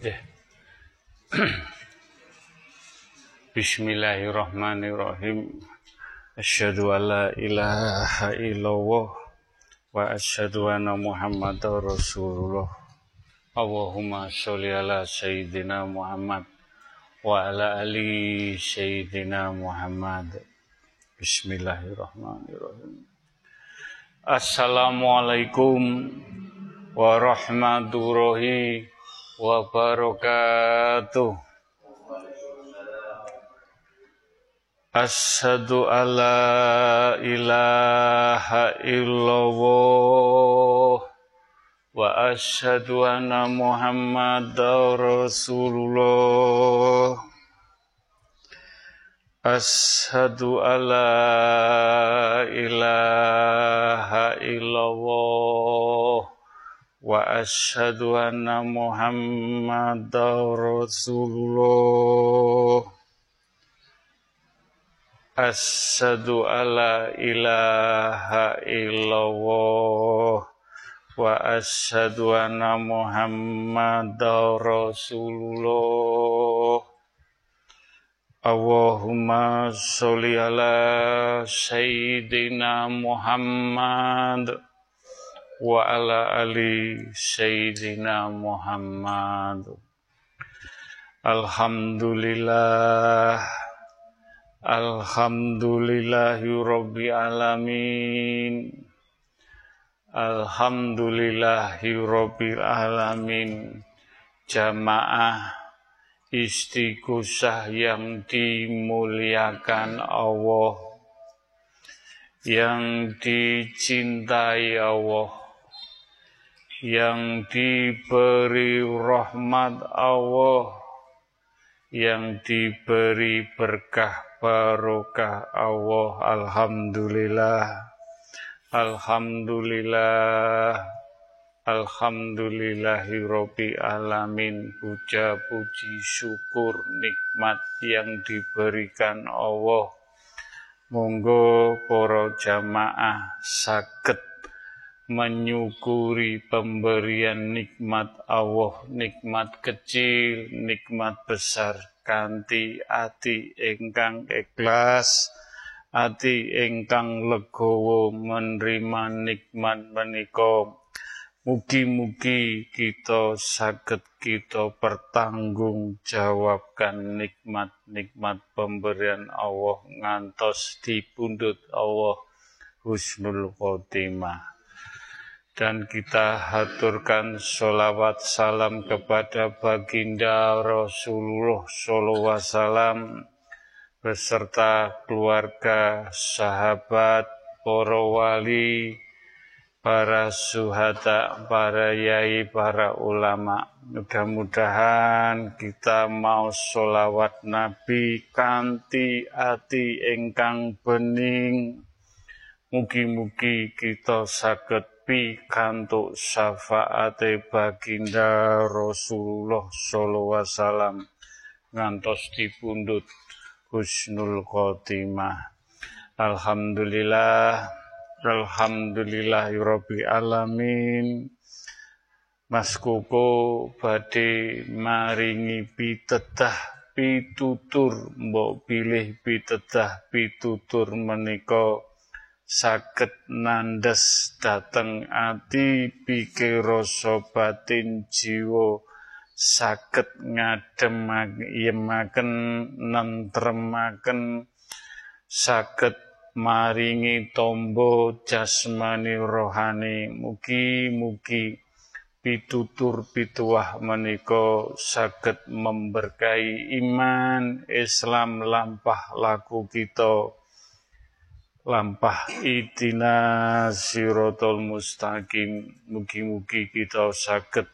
Bismillahirrahmanirrahim. Asyhadu an la ilaha illallah wa asyhadu anna Muhammadar Rasulullah. Allahumma sholli ala sayyidina Muhammad wa ala ali sayyidina Muhammad. Bismillahirrahmanirrahim. Assalamualaikum warahmatullahi wabarakatuh. Asyhadu alla ilaha illallah wa asyhadu anna Muhammadar Rasulullah. Asyhadu alla ilaha illallah wa asyhadu anna Muhammadar Rasulullah Asyhadu alla ilaha illallah wa asyhadu anna Muhammadar Rasulullah Allahumma sholli ala wa ala ali sayyidina Muhammad. Alhamdulillah. Alhamdulillahi Rabbi Alamin. Alhamdulillahi Rabbil Alamin. Jamaah istighosah yang dimuliakan Allah. Yang dicintai Allah yang diberi rahmat Allah, yang diberi berkah barokah Allah. Alhamdulillah, Alhamdulillah, Alhamdulillahi Rabbi Alamin. Puja puji syukur nikmat yang diberikan Allah. Monggo para jamaah sakit menyukuri pemberian nikmat Allah, nikmat kecil, nikmat besar, kanti ati ingkang ikhlas, ati ingkang legowo menerima nikmat menika. Mugi-mugi kita sakit kita bertanggung jawabkan nikmat-nikmat pemberian Allah ngantos dipundut Allah husnul khotimah dan kita haturkan sholawat salam kepada baginda Rasulullah Sallallahu Wasallam beserta keluarga, sahabat, para wali, para suhada, para yai, para ulama. Mudah-mudahan kita mau sholawat Nabi kanti ati engkang bening. Mugi-mugi kita sakit pikantuk syafaate baginda Rasulullah sallallahu alaihi wasallam ngantos dipundhut husnul khotimah. Alhamdulillah Alhamdulillahirabbil alamin. Mas Koko badhe maringi pitedah pitutur mbok pilih pitedah pitutur menika saged nandes dateng ati pikir batin jiwa. Saged ngademaken nentremaken. Saged maringi tombo jasmani rohani. Mugi-mugi pitutur pituah menika saged memberkahi iman Islam lampah laku kita lampah itina sirotol mustaqim. Mugi-mugi kita sakit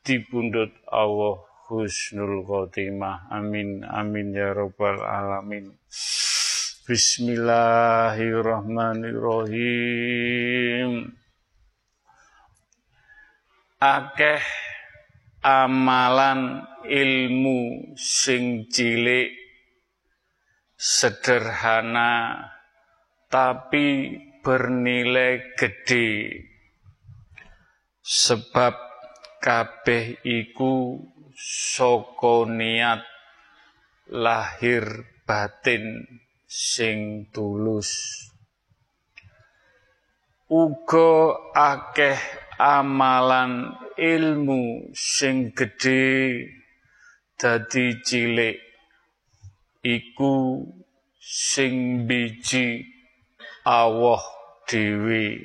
dipundut Allah husnul khotimah. Amin amin ya rabbal alamin. Bismillahirrahmanirrahim. Akeh amalan ilmu sing cilik sederhana tapi bernilai gede. Sebab kabeh iku saka niat lahir batin sing tulus. Uga akeh amalan ilmu sing gedhe dadi cilik iku sing biji Allah dhewe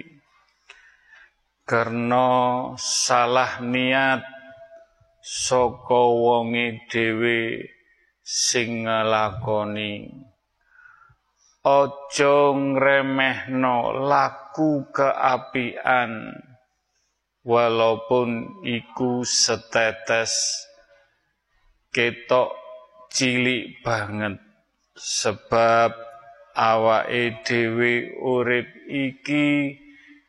karena salah niat saka wonge dhewe sing nglakoni aja ngremehno laku keapian walaupun iku setetes ketok cilik banget. Sebab awake dhewe urip iki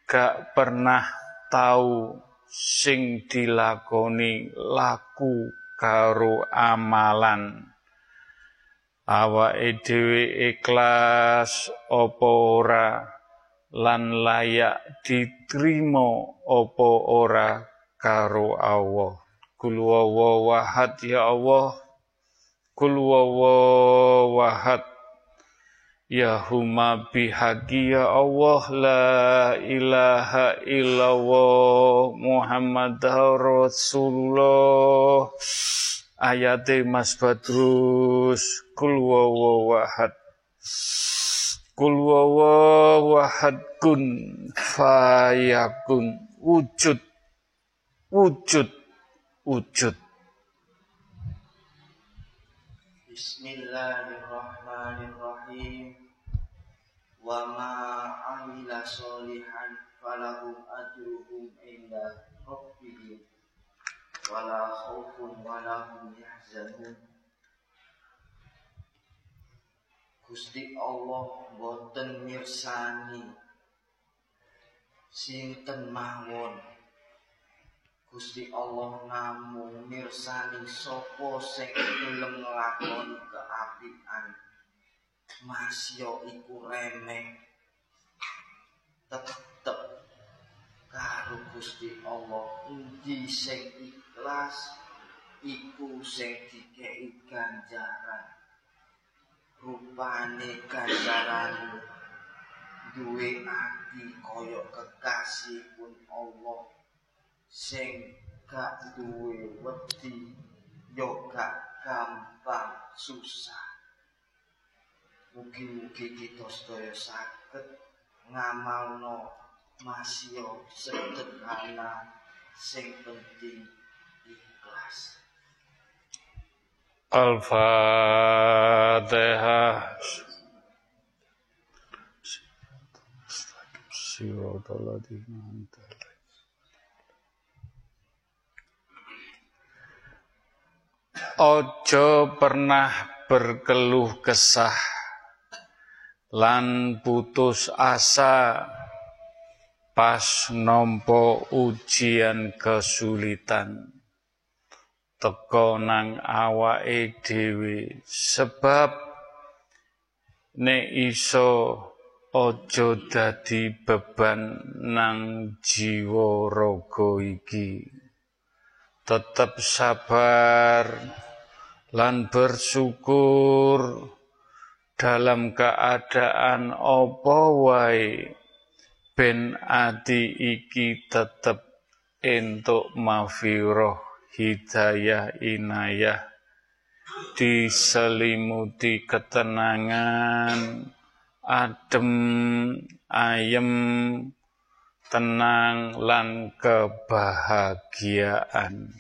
gak pernah tahu sing dilakoni laku karo amalan. Awake dhewe ikhlas apa ora? Lan layak diterima apa ora karo Allah? Kul wahad ya Allah. Kul wahad Ya huma bihaqi ya Allah la ilaha illallah Muhammad Rasulullah. Ayate Mas Badrus kul wahad. Kul wahad kun fayakun. Wujud wujud wujud. Bismillahirrahmanirrahim wa ma amila solihan falahum ajruhum inda rabbihim wala khaufun wala hum yahzanun. Gusti Allah boten mirsani sinten mawon? Gusti Allah namung mirsani sapa sing gelem nglakoni keapian masya iku remeh. Tetep karo Gusti Allah endi sing ikhlas iku sing dikei ganjaran. Rupane ganjaran duwe ati kaya kekasih pun Allah. Sing gak duwe wedi yo gak gampang susah Mugi-mugi kita sedaya saged ngamalno masya sederhana sing penting ikhlas. Al-Fatihah. Ojo pernah berkeluh kesah lan putus asa pas nompo ujian kesulitan. Teko nang awake dhewe. Sebab nek iso aja dadi beban nang jiwa raga iki. Tetep sabar lan bersyukur dalam keadaan apa wae? Ben ati iki tetep entuk mafiroh hidayah inayah diselimuti ketenangan adem ayem tenang lan kebahagiaan.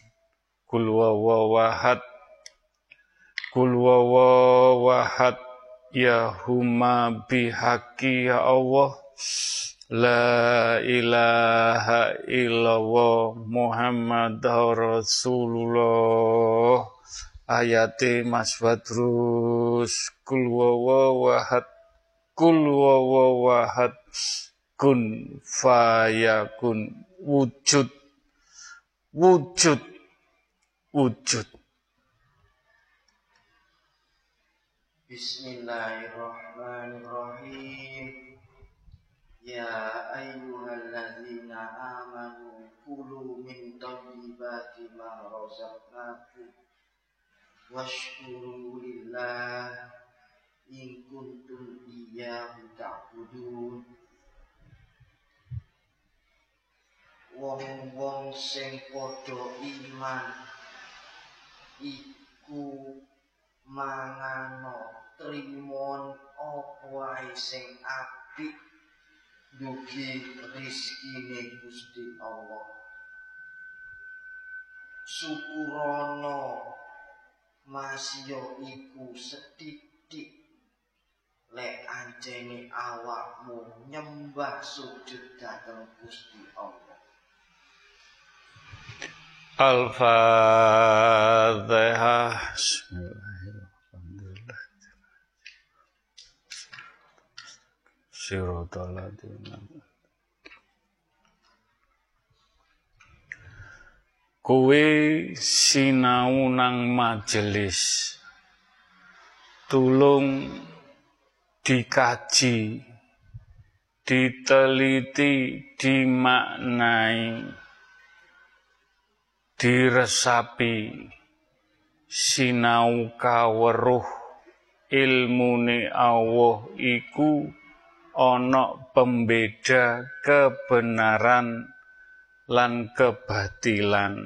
Kul wawahad Ya huma bihaqi ya Allah. La ilaha illallah Muhammad Rasulullah. Ayati Mas Badrus Kul wawahad Kul wawahad Kun fayakun Wujud. Wujud. Wujud Bismillahirrahmanirrahim. Ya ayyuhalladzina amanu kulu min tayyibati ma razaqnakum washkuru lillah in kuntum iyyahu ta'budun. Wong-wong sing padha iman iku mangano trimon apa wae sing apik? Dugi rezekine Gusti Allah. Syukurana masya iku setitik lek anjene awakmu nyembah sujud dhateng Gusti Allah. Al-Fatihah. Kowe sinau nang majelis. Tulung dikaji diteliti dimaknai diresapi. Sinau kaweruh ilmune Allah iku ana pembeda kebenaran lan kebatilan.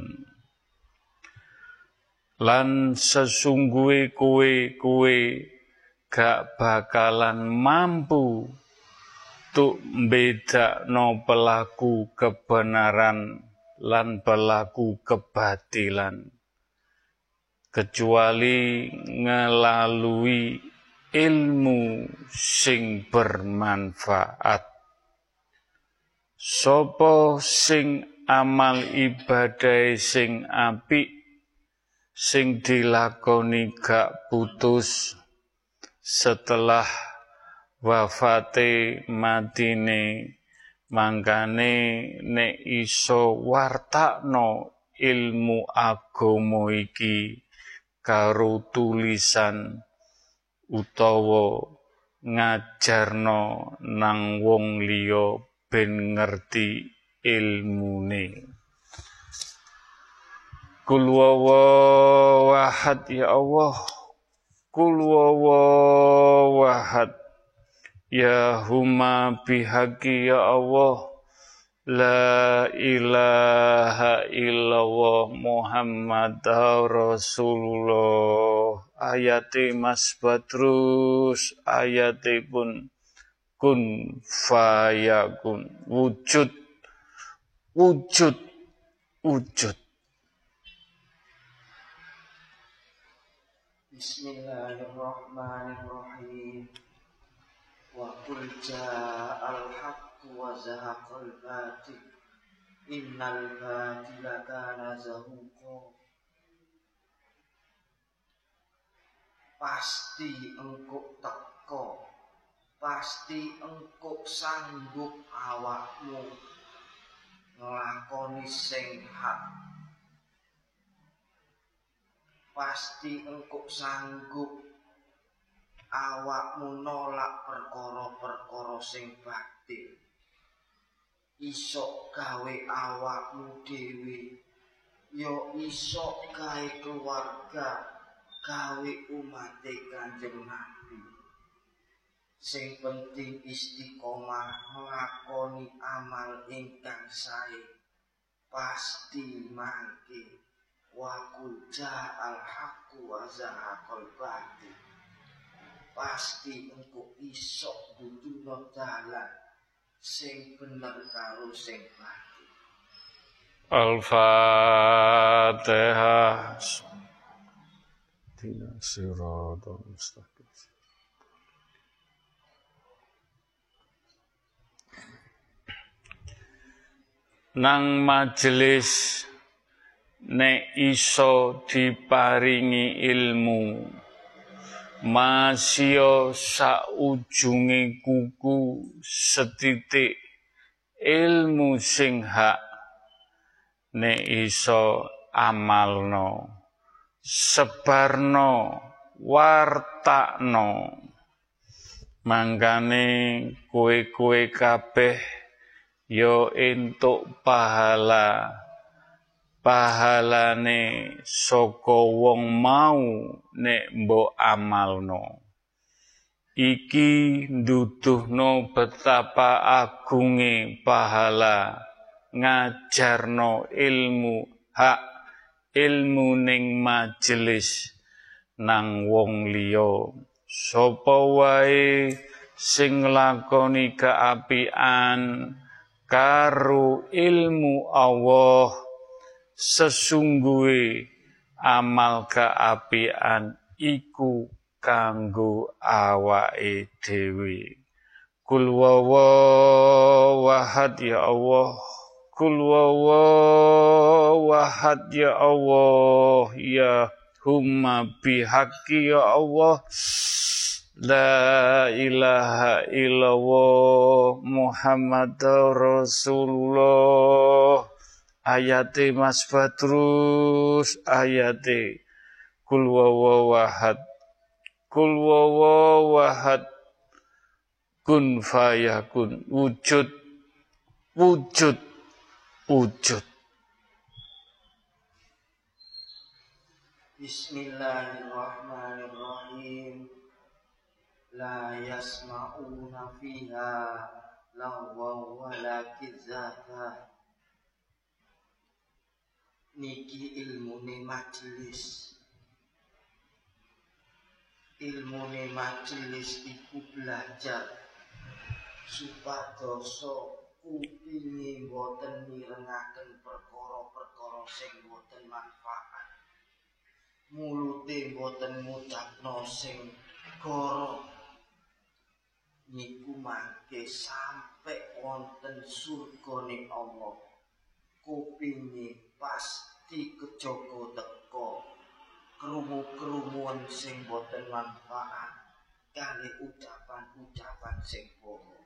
Lan sesungguhe kowe-kowe gak bakalan mampu tuk bedakno pelaku kebenaran lan pelaku kebatilan. Kecuali ngelalui ilmu sing bermanfaat. Sopo sing amal ibadah sing apik sing dilakoni gak putus setelah wafate matine. Mangkane nek iso wartakno ilmu agama iki karo tulisan utawa ngajarno nang wong liya ben ngerti ilmune. Kul wahad ya Allah. Kul wahad. Ya huma bihaqi ya Allah La ilaha illallah Muhammad Rasulullah Ayati mas badrus Ayati pun Kun fayakun. Wujud Wujud Wujud. Bismillahirrahmanirrahim. Wa qul ja'al haqqu wa zahaqal batil. Innal batila kana zahuqa pasti engkau teko pasti engkau sanggup awakmu. Nglakoni sing hak. Pasti engkau sanggup. Awakmu nolak perkara-perkara sing batil iso gawe awakmu dhewe. Yo iso gawe keluarga gawe umat Kanjeng Nabi. Sing penting istiqomah nglakoni amal ingkang sae. Pasti mangke. Wa kuja al haqqu wa zahaqal pasti engko iso duduno dalan sing bener karo sing batil. Al-Fatihah Tidak siratal mustaqim Nang majelis nek iso diparingi ilmu masio saujunge kuku setitik ilmu sing hak nek iso amalno sebarno wartakno. Mangkane kue-kue kabeh yo entuk pahala. Pahalane saka wong mau nek mbok amalno. Iki nduduhno betapa agunge pahala. Ngajarno ilmu hak ilmu ning majelis nang wong liya. Sapa wae sing kaapian karo ilmu Allah sesungguhe amal keapian iku kanggo awake dhewe. Kul wahad ya Allah kul wahad ya Allah ya humma bihaqi ya Allah. La ilaha illallah Muhammad Rasulullah. Ayate Mas Badrus ayate kul wawahad kul wawahad kun fayakun. Wujud. Wujud wujud. Bismillahirrahmanirrahim. La yasma'una fiha lahwa wala kizatah niki ilmune majelis ilmune majelis iku belajar supadoso kupinge boten mirengaken perkara-perkara sing boten manfaat. Mulute boten ngucapno sing koro niku mangke sampe wonten surgane Allah. Kupinge pasti kejogo teko kerumu-kerumuan sing boten manfaat. Kali ucapan-ucapan sing bohong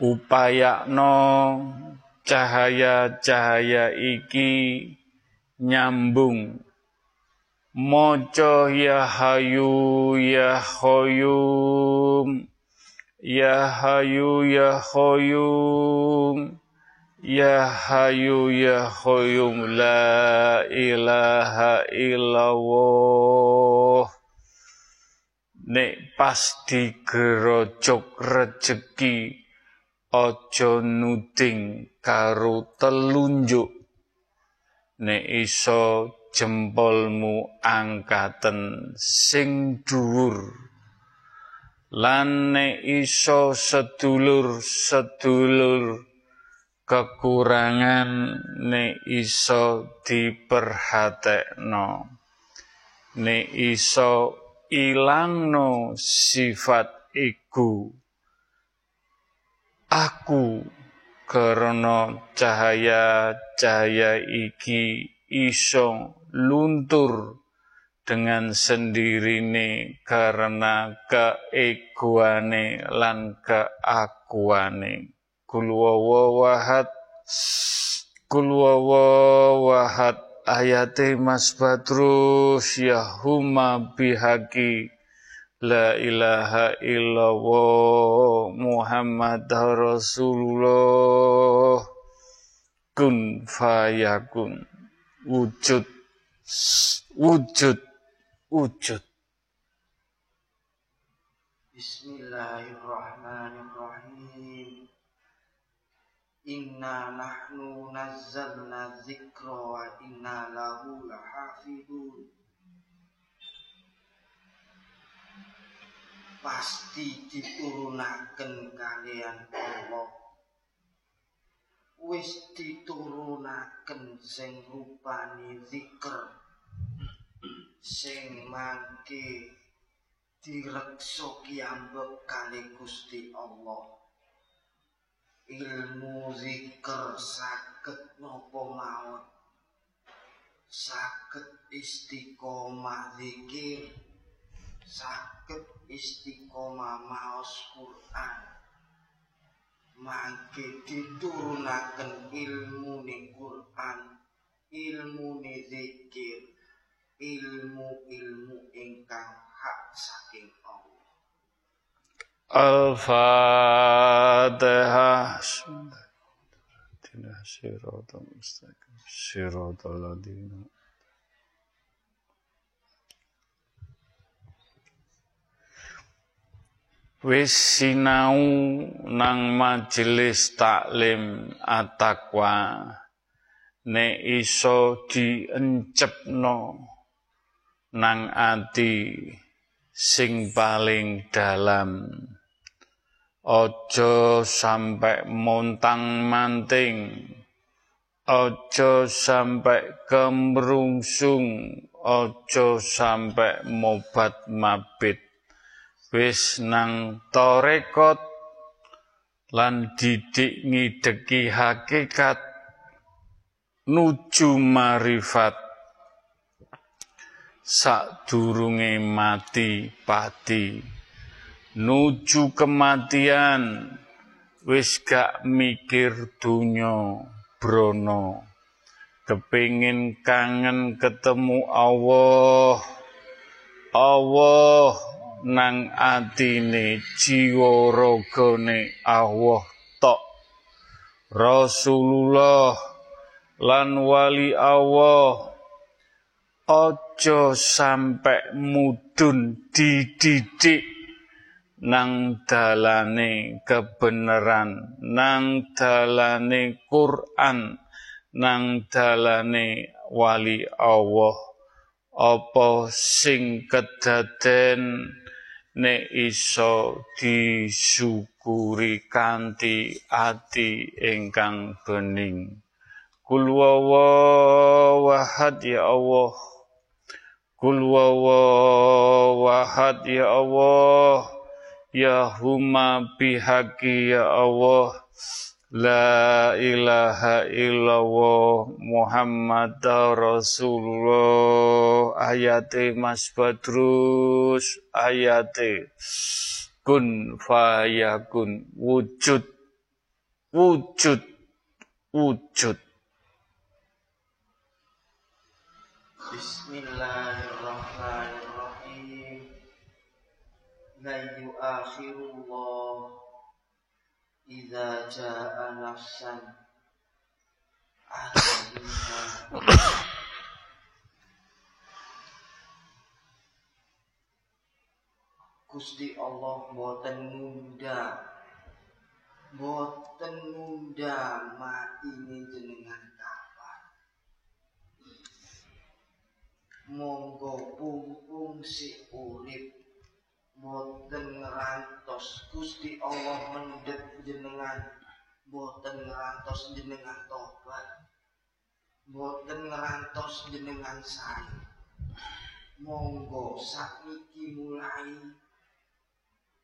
upayakno cahaya-cahaya iki nyambung. Maca ya hayu ya khoyum. Ya Hayu Ya Qayyum Ya Hayu Ya Qayyum La ilaha illallah. Nek pas digerojok rejeki Ojo nuding karo telunjuk. Nek iso jempolmu angkaten sing dhuwur. Lan iso sedulur-sedulur kekurangan ne iso diperhatekno. Ne iso ilangno sifat iku aku karena cahaya-cahaya iki iso luntur dengan sendirine karena keegoane lan keakuane. Kul wawahad kul wawahad ayate Mas Badrus ya huma bihaqi La ilaha illallah Muhammad Rasulullah kun fayakun wujud wujud wujud. Bismillahirrahmanirrahim. Inna nahnu nazzalna dzikra inna lahu lahafidun. Pasti diturunaken kalian Allah. Wis diturunaken sing rupani zikr. Sing mangke direksa kiambek kali Gusti Allah. Ilmu zikir saged napa mawon? Saged istiqomah zikir saged istiqomah maos Quran mangke diturunaken ilmu ning Quran ilmu zikir ilmu-ilmu ingkang hak saking Allah Al-Fatihah. Tidak siratal mustaqim. Wis sinau nang majelis taklim atakwa. Ne iso diencepno nang ati sing paling dalam. Ojo sampai montang manting. Ojo sampai kemrungsung. Ojo sampai mobat mabit wis nang torekot lan didik ngideki hakikat nuju marifat. Sadurunge mati pati. Nuju kematian. Wis gak mikir donya brono kepingin kangen ketemu Allah. Allah nang atine jiwa ragane Allah tok. Rasulullah lan wali Allah ojo sampai mudun dididik nang dalane kebenaran nang dalane Quran nang dalane wali Allah. Apa sing kedaden nek iso disyukuri kanthi ati ingkang bening. Kul wahad ya Allah. Kul wahad ya Allah. Ya huma bihaqi ya Allah La ilaha illallah Muhammad Rasulullah. Ayate Mas Badrus. Ayate kun fayakun. Wujud. Wujud. Wujud. Bismillahirrahmanirrahim. La yuakhirullah Iza ja'a nafsan. Gusti Allah boten nunda boten nunda mati jenengan kapan? Monggo pungpung si urip boten ngerantos Gusti Allah mendhet jenengan. Boten ngerantos jenengan tobat. Boten ngerantos jenengan sae monggo sakniki mulai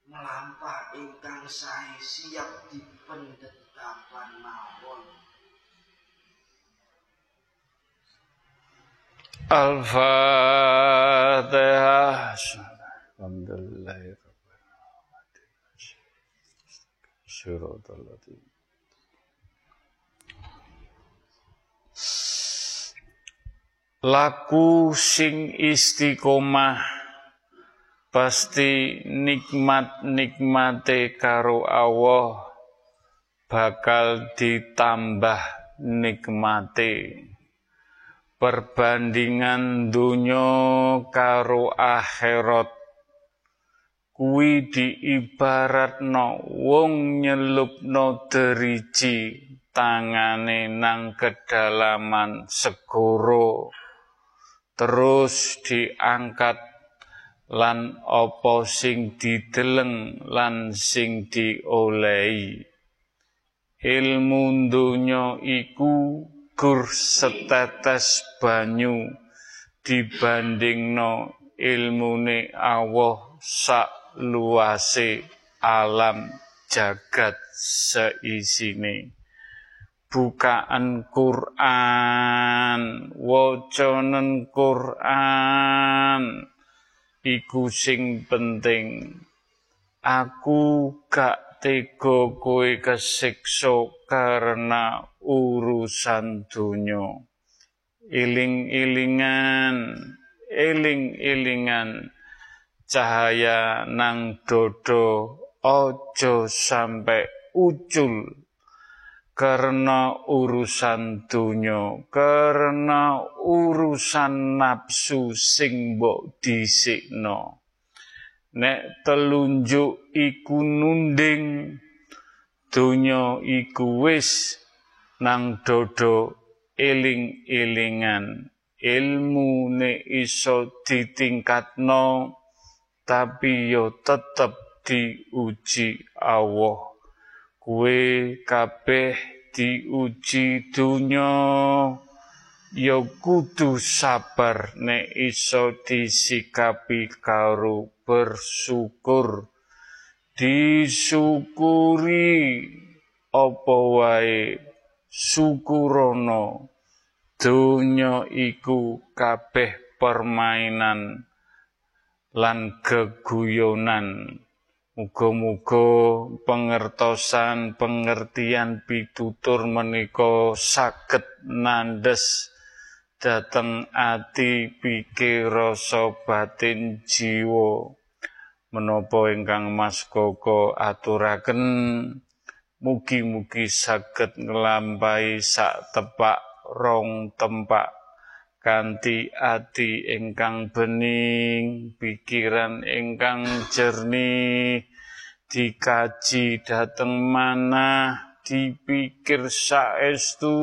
melampah ingkang sae siap dipendet kapan mawon. Al-Fatihah Alhamdulillahirrahmanirrahim. Laku sing istiqomah pasti nikmat-nikmate karo Allah bakal ditambah nikmate perbandingan dunya karo akhirat kuwi diibaratno wong nyelupno deriji tangane nang kedalaman segoro terus diangkat lan apa sing dideleng lan sing diolehi? Ilmu donya iku gur setetes banyu dibandingno ilmune Allah sak luase alam jagat seisine. Bukaan Quran wacanen Quran iku sing penting. Aku gak tega kowe kesiksa karena urusan dunya iling-ilingan iling-ilingan cahaya nang dodo ojo sampai ucul. Karena urusan dunya karena urusan nafsu sing mbok dhisikno nek telunjuk iku nunding donya iku wis nang dodo eling-elingan. Ilmu ne iso ditingkatno tapi yo tetep diuji Allah. Kue kabeh diuji dunya ya kudu sabar nek iso disikapi karo bersyukur. Disyukuri apa wae syukurono. Donya iku kabeh permainan lan geguyonan Muga-muga pengertosan pengertian pitutur menika saged nandes dateng ati pikir rasa batin jiwa. Menapa ingkang Mas Koko aturaken mugi-mugi saged nglampahi sak tepak rong tempak kanthi ati ingkang bening, pikiran ingkang jernih, dikaji dateng mana, dipikir saestu.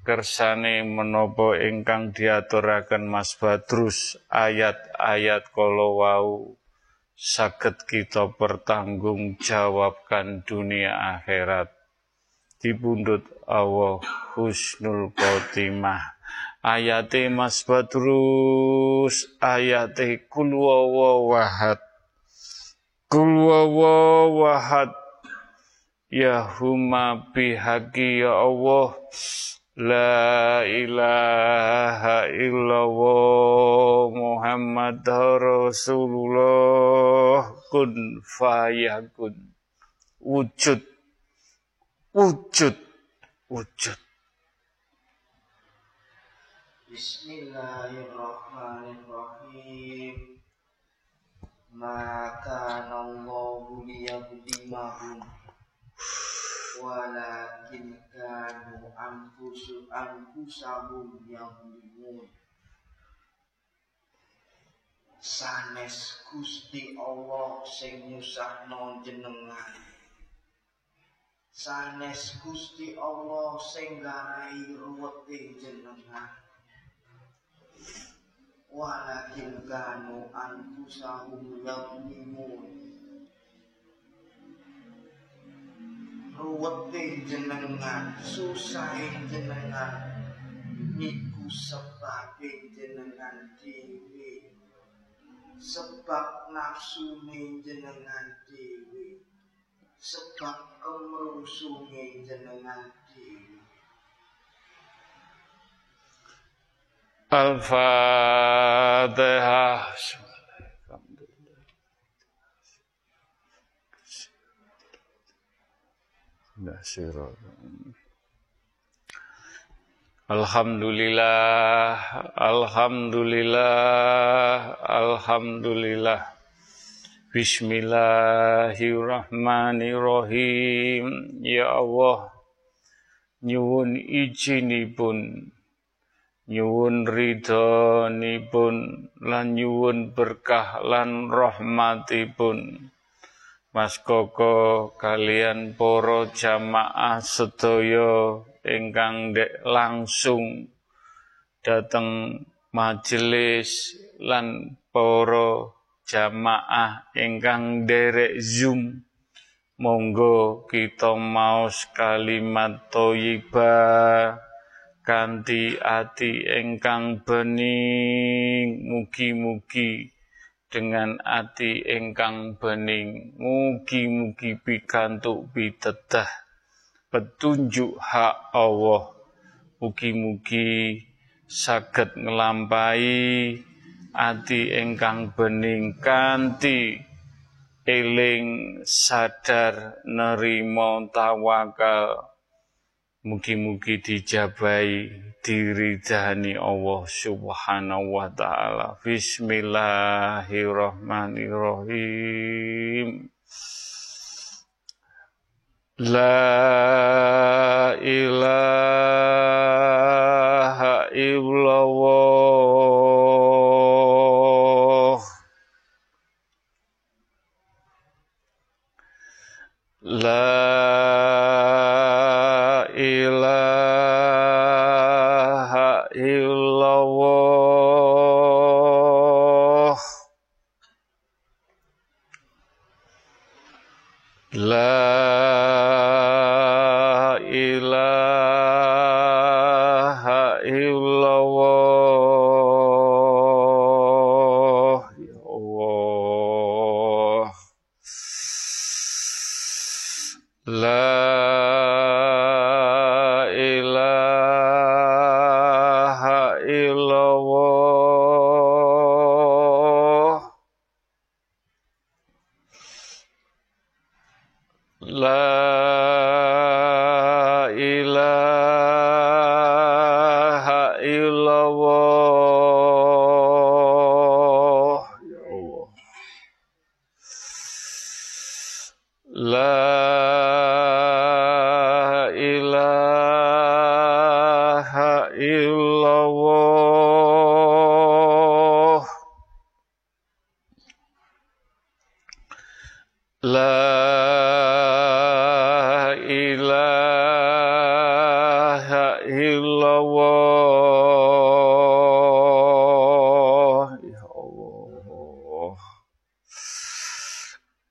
Kersane menapa ingkang diaturaken Mas Badrus ayat-ayat kala wau. Saged kita bertanggung jawabkan dunia akhirat. Dipundhut Allah husnul khotimah ayate Mas Badrus ayate kul wahad. Kul wahad. Ya huma bihaqi ya Allah. La ilaha illallah Muhammad Rasulullah. Kun fayakun. Wujud. Wujud. Wujud Bismillahirrahmanirrahim. Maka nallahu liyabdimahum Walakin kanu anfusu anfusahum yahlimun Sanes Gusti Allah sing nyusahno jenengan. Sanes Gusti Allah sing garai ruwete jenengan walakin kanu anfusahum yadlimun ruwete jenengan susahe jenengan niku sebab jenengan dhewe. Sebab nafsu jenengan dhewe. Sebab kemrusunge jenengan dhewe Alhamdulillah, Alhamdulillah, Alhamdulillah. Bismillahirrahmanirrahim. Ya Allah, nyuwun izinipun nyuwun ridhonipun lan nyuwun berkah lan rahmatipun. Mas Koko kalian poro jamaah sedaya ingkang dek langsung dateng majelis lan poro jamaah ingkang derek Zoom. Monggo kita maos kalimat thayyibah kanthi ati ingkang bening mugi-mugi. Dengan ati ingkang bening mugi-mugi pikantuk pitedah. Petunjuk hak Allah. Mugi-mugi saged nglampahi ati ingkang bening kanthi eling sadar nerima tawakal mugi-mugi dijabai diridani Allah Subhanahu wa taala. Bismillahirrahmanirrahim. La ilaha illallah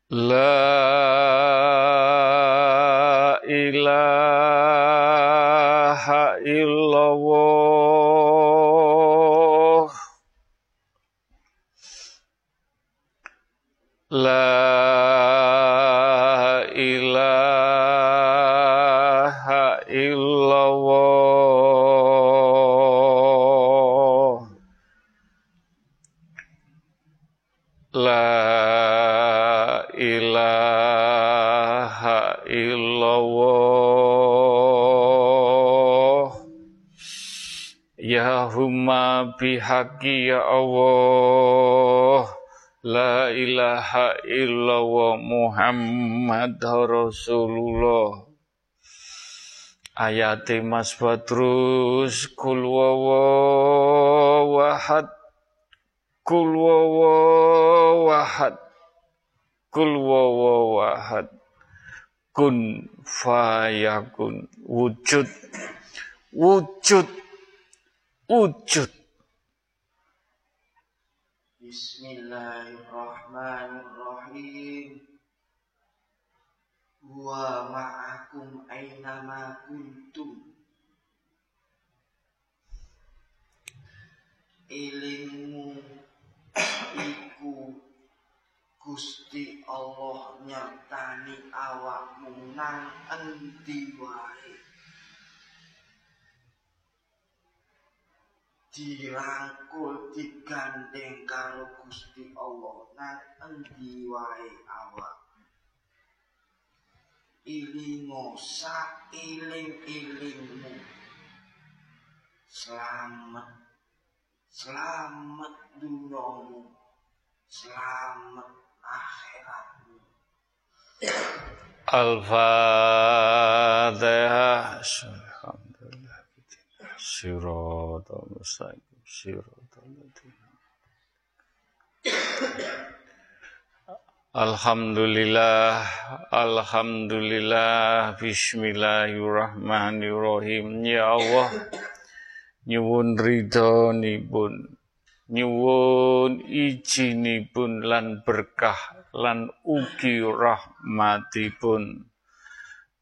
La bihaqi ya Allah La ilaha illallah Muhammad Rasulullah. Ayat Mas Badrus Kul wawahad Kul wawahad Kul wawahad Kun fayakun Wujud. Wujud Bismillahirrahmanirrahim Wa ma'akum aynama kuntum Ilmu iku Gusti Allah nyertani awakmu nang endi wae dirangkul digandeng karo Gusti Allah nang endi wae awak ilingo sak iling-ilingmu selamat selamat dunyamu selamat akhiratmu Al-Fatihah. Alhamdulillah. Siratal mustaqim. Siratal ladzina. Alhamdulillah, Alhamdulillah, Bismillahirrahmanirrahim. Ya Allah, nyuwun ridhonipun, nyuwun ijinipun lan berkah lan ugi rahmatipun.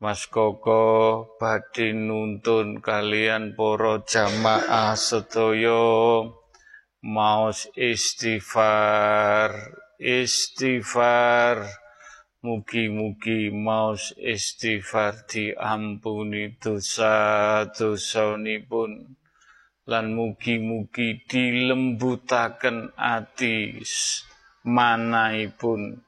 Mas Koko badhe nuntun kalian para jamaah sedaya maos istighfar istighfar. Mugi-mugi maos istighfar diampuni dosa-dosanipun. Lan mugi-mugi dilembutaken ati manahipun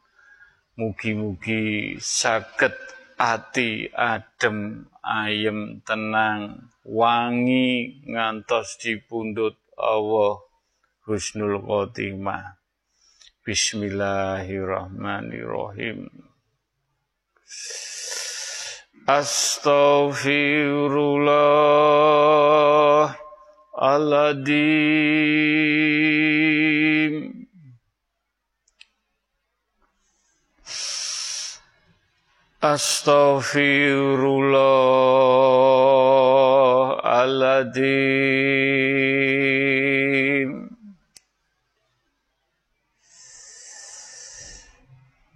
mugi-mugi saged ati adem ayem tenang wangi ngantos dipundhut Allah husnul khotimah Bismillahirrahmanirrahim Astaghfirullah Aladim Astaghfirullahaladzim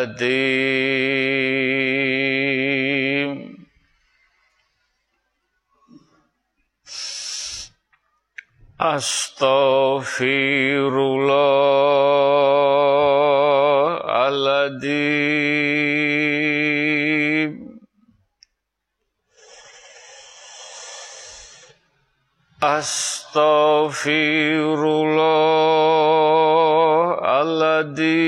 العظيم أستغفر الله العظيم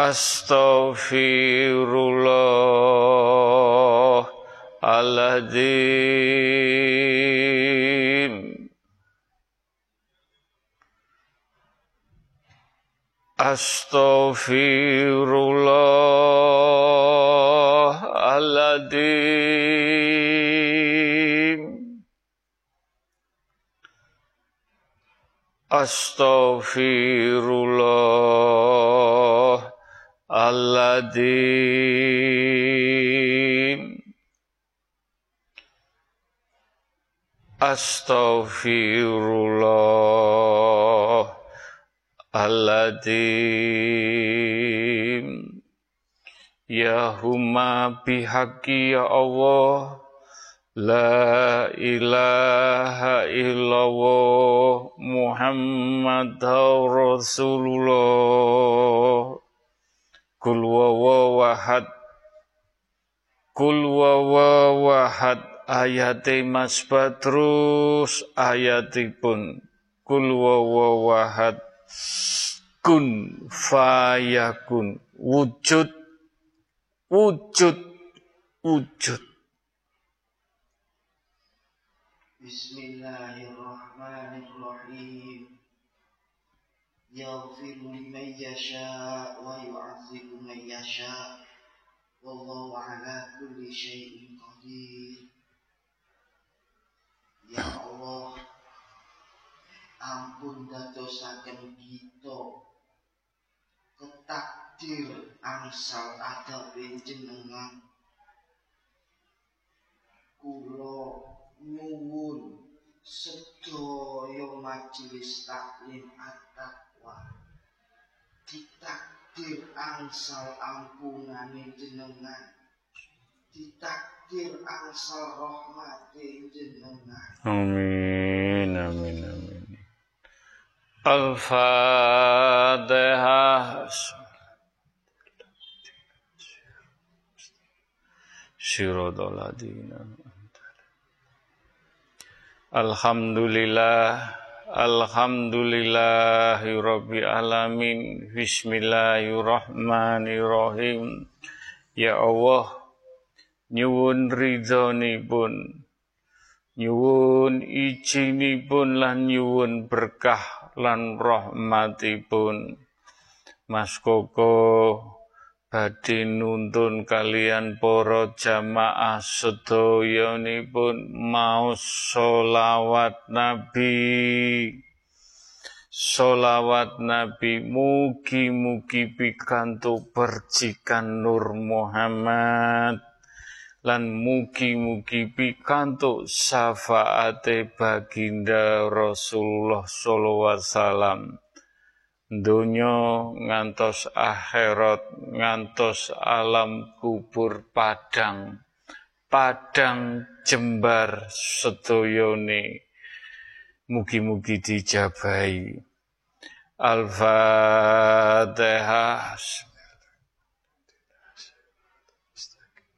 Astaghfirullahaladzim Astaghfirullahaladzim Astaghfirullah العظيم أستغفر الله العظيم Ya huma bihaqi ya Allah La ilaha illallah Muhammad Rasulullah Kul wawahad Kul wawahad Ayati mas terus ayatipun. Kul wawahad Kun fayakun. Wujud wujud wujud. Bismillahirrahmanirrahim. Yaghfiru liman yasha wa yu'adzibu man Wallahu ala kulli syai'in qadir. Ya Allah Ampun dadosaken kita. Ketakdir angsal ada jenengan. Kula nyuwun sedaya majelis taklim at-taqwa. Ditakdir angsal ampunane jenengan. Ditakdir angsal rahmate jenengan. Amin amin amin. Al-Fatihah. Alhamdulillah Alhamdulillahi alamin. Bismillahirrahmanirrahim. Ya Allah nyuwun ridhonipun. Nyuwun ijinipun lan nyuwun berkah lan rahmatipun. Mas Koko badhe nuntun kalian para jamaah sedayanipun maos solawat Nabi. Solawat Nabi mugi-mugi pikantuk percikan Nur Muhammad. Lan mugi-mugi pikantuk syafaate baginda Rasulullah sallallahu alaihi dunya ngantos akhirat ngantos alam kubur padang. Padang jembar sedayane mugi-mugi dijabahi. Al-Fatihah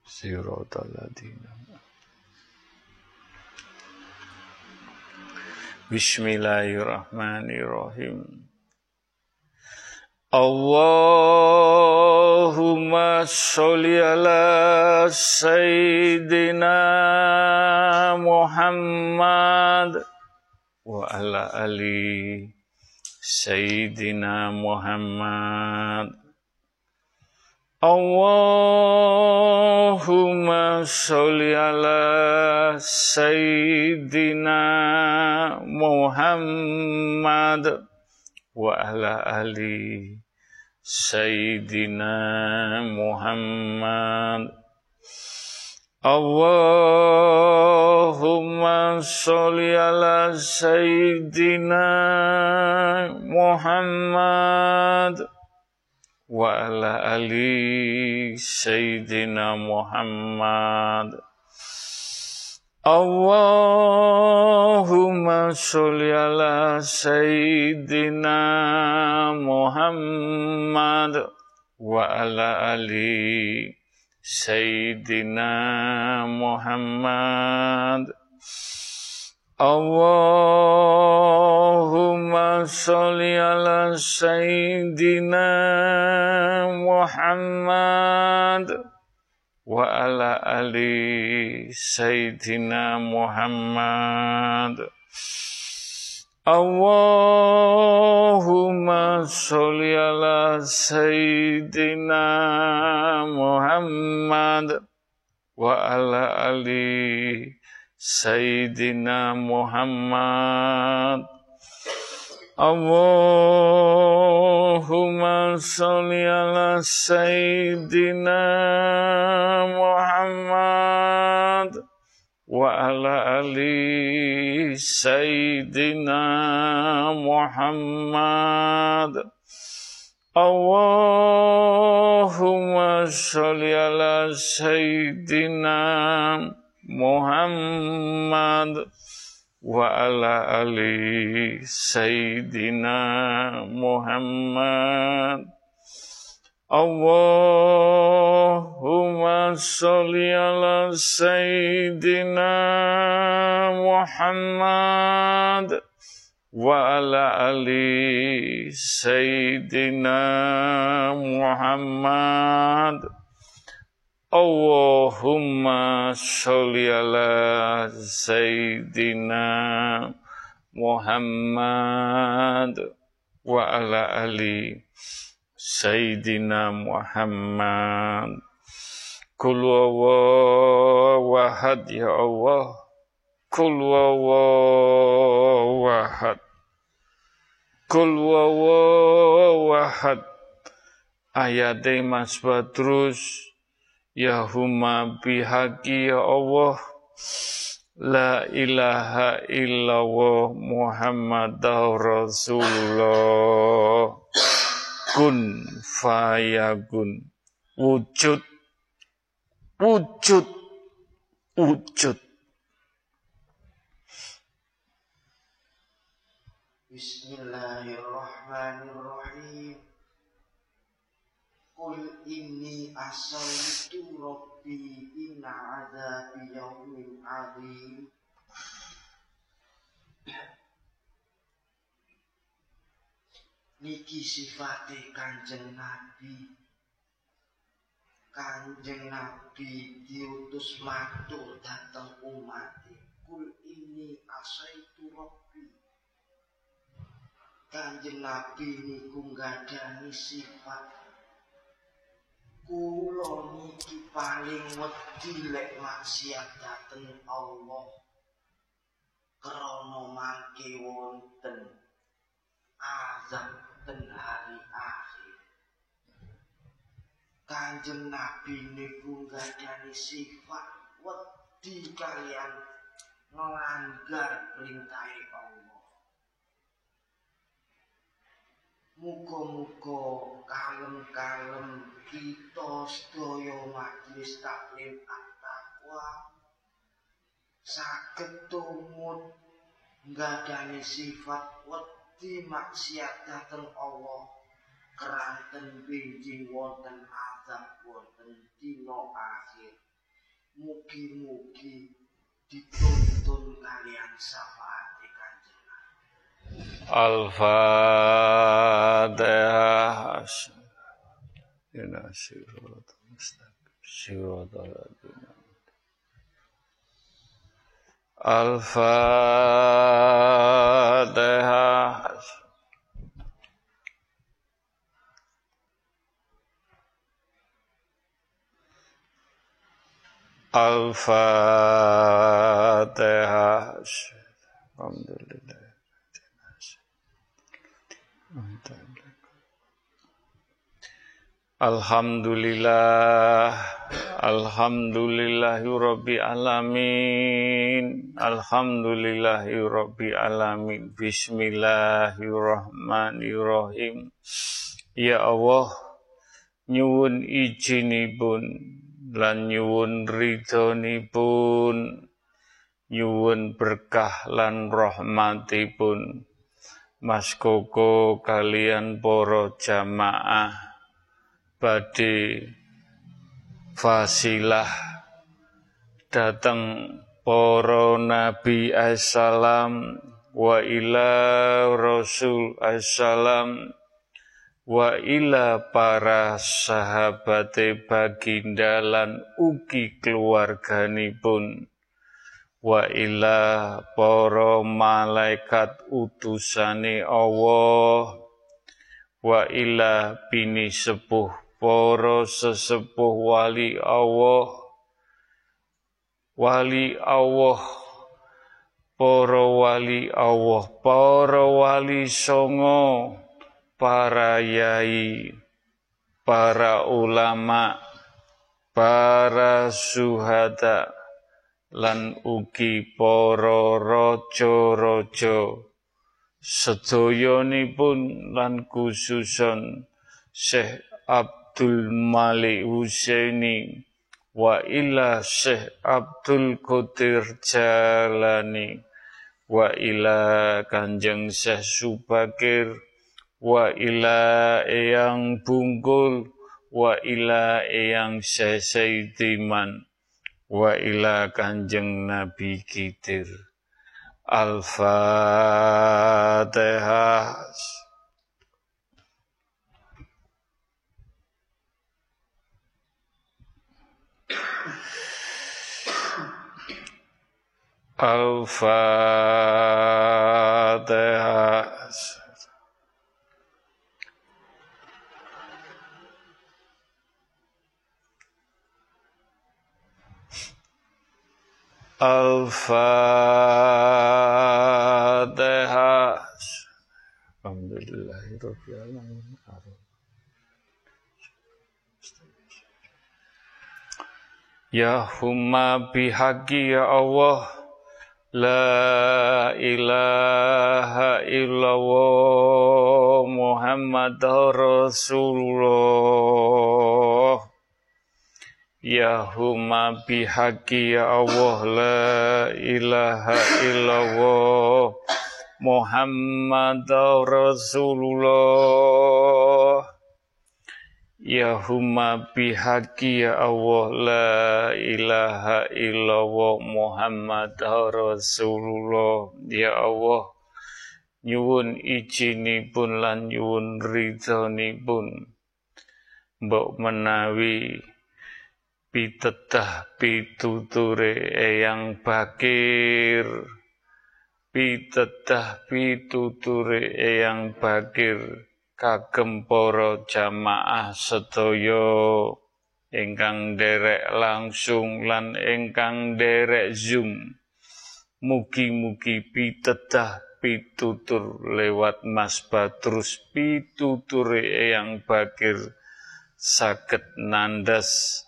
Siratal ladina Bismillahirrahmanirrahim Allahumma sholli ala Sayyidina Muhammad wa ala ali Sayyidina Muhammad. Allahumma sholli ala Sayyidina Muhammad wa ala ali Sayyidina Muhammad Allahumma sholli ala Sayyidina Muhammad wa ala ali sayyidina Muhammad Allahumma sholli ala sayyidina Muhammad wa ala ali sayyidina Muhammad. Allahumma sholli ala sayyidina Muhammad. Wa ala ali sayyidina Muhammad. Allahumma sholli ala sayyidina Muhammad wa ala ali Sayyidina Muhammad. Allahumma salli ala Sayyidina Muhammad. wa ala ali Sayyidina Muhammad Allahumma salli ala Sayyidina Muhammad wa ala ali Sayyidina Muhammad Allahumma Allahumma sholli ala Sayyidina Muhammad wa ala ali Sayyidina Muhammad. Kul wahad ya Allah. Kul wahad Kul wahad Ayat Mas Badrus Ya huma bihaqi ya Allah. La ilaha illallah Muhammad Rasulullah. Kun fayakun Wujud. Wujud. Wujud. Bismillahirrahmanirrahim Qul inni asawtu rabbi inna azabi yawmin azim Niki sifate kanjeng Nabi. Kanjeng Nabi diutus matur datang umat Kul asaitu rabbi. Kanjeng Nabi niku ngadani sifat kula niki paling wedi lek maksiat dateng Allah. Krana mangke wonten azab ten hari akhir. Kanjeng Nabi niku ngadani sifat wedi kalian melanggar perintah Allah Muga-muga kalem-kalem kita sedaya majelis taklim at-taqwa saged tumut ngadani sifat wedi maksiat dhateng Allah. Keranten benjing wonten azab wonten dina akhir. Mugi-mugi dituntun kalian syafaat Al-Fatihah. Ina siratal mustaqim. Siratal ladzina Al-Fatihah. Al-Fatihah. Alhamdulillah. Alhamdulillah Alhamdulillahi alamin Alhamdulillahi alamin Bismillahirrahmanirrahim Ya Allah nyuwun ijinipun lan nyuwun ridhonipun nyuwun berkah lan rahmatipun Mas Koko kalian poro jamaah badhe fasilah. Datang para nabi assalam wa ila rasul assalam wa ila para sahabate baginda lan ugi keluarganipun wa ila para malaikat utusane Allah. Wa ila bini sepuh para sesepuh wali Allah. Wali Allah para wali Allah para wali songo para yai para ulama para suhada lan ugi para raja-raja sedayanipun lan khususon Syekh Abdul Malik Husaini wa ila Syekh Abdul Qadir Jalani wa ila Kanjeng Syekh Subakir wa ila Eyang Bungkul wa ila Eyang Syekh Saidiman wa ila Kanjeng Nabi Kidir Al-Fatihah Al-Fatihah. Al-Fatihah. Alhamdulillahirrahmanirrahim. Ya humma bihaqi ya Allah La ilaha illallah Muhammad Rasulullah Ya huma bihaqi ya Allah La ilaha illallah Muhammad Rasulullah. Ya huma bihaqi ya Allah la ilaha illallah Muhammad Rasulullah. Ya Allah nyuwun ijinipun lan nyuwun ridhonipun mbok menawi pitedah pituture eyang bakir. Pitedah pituturi eyang bakir. Kagem para jamaah sedaya. Ingkang derek langsung lan ingkang derek zoom. Mugi-mugi pitedah pitutur lewat Mas Badrus. Pituturi eyang bakir. Saged nandas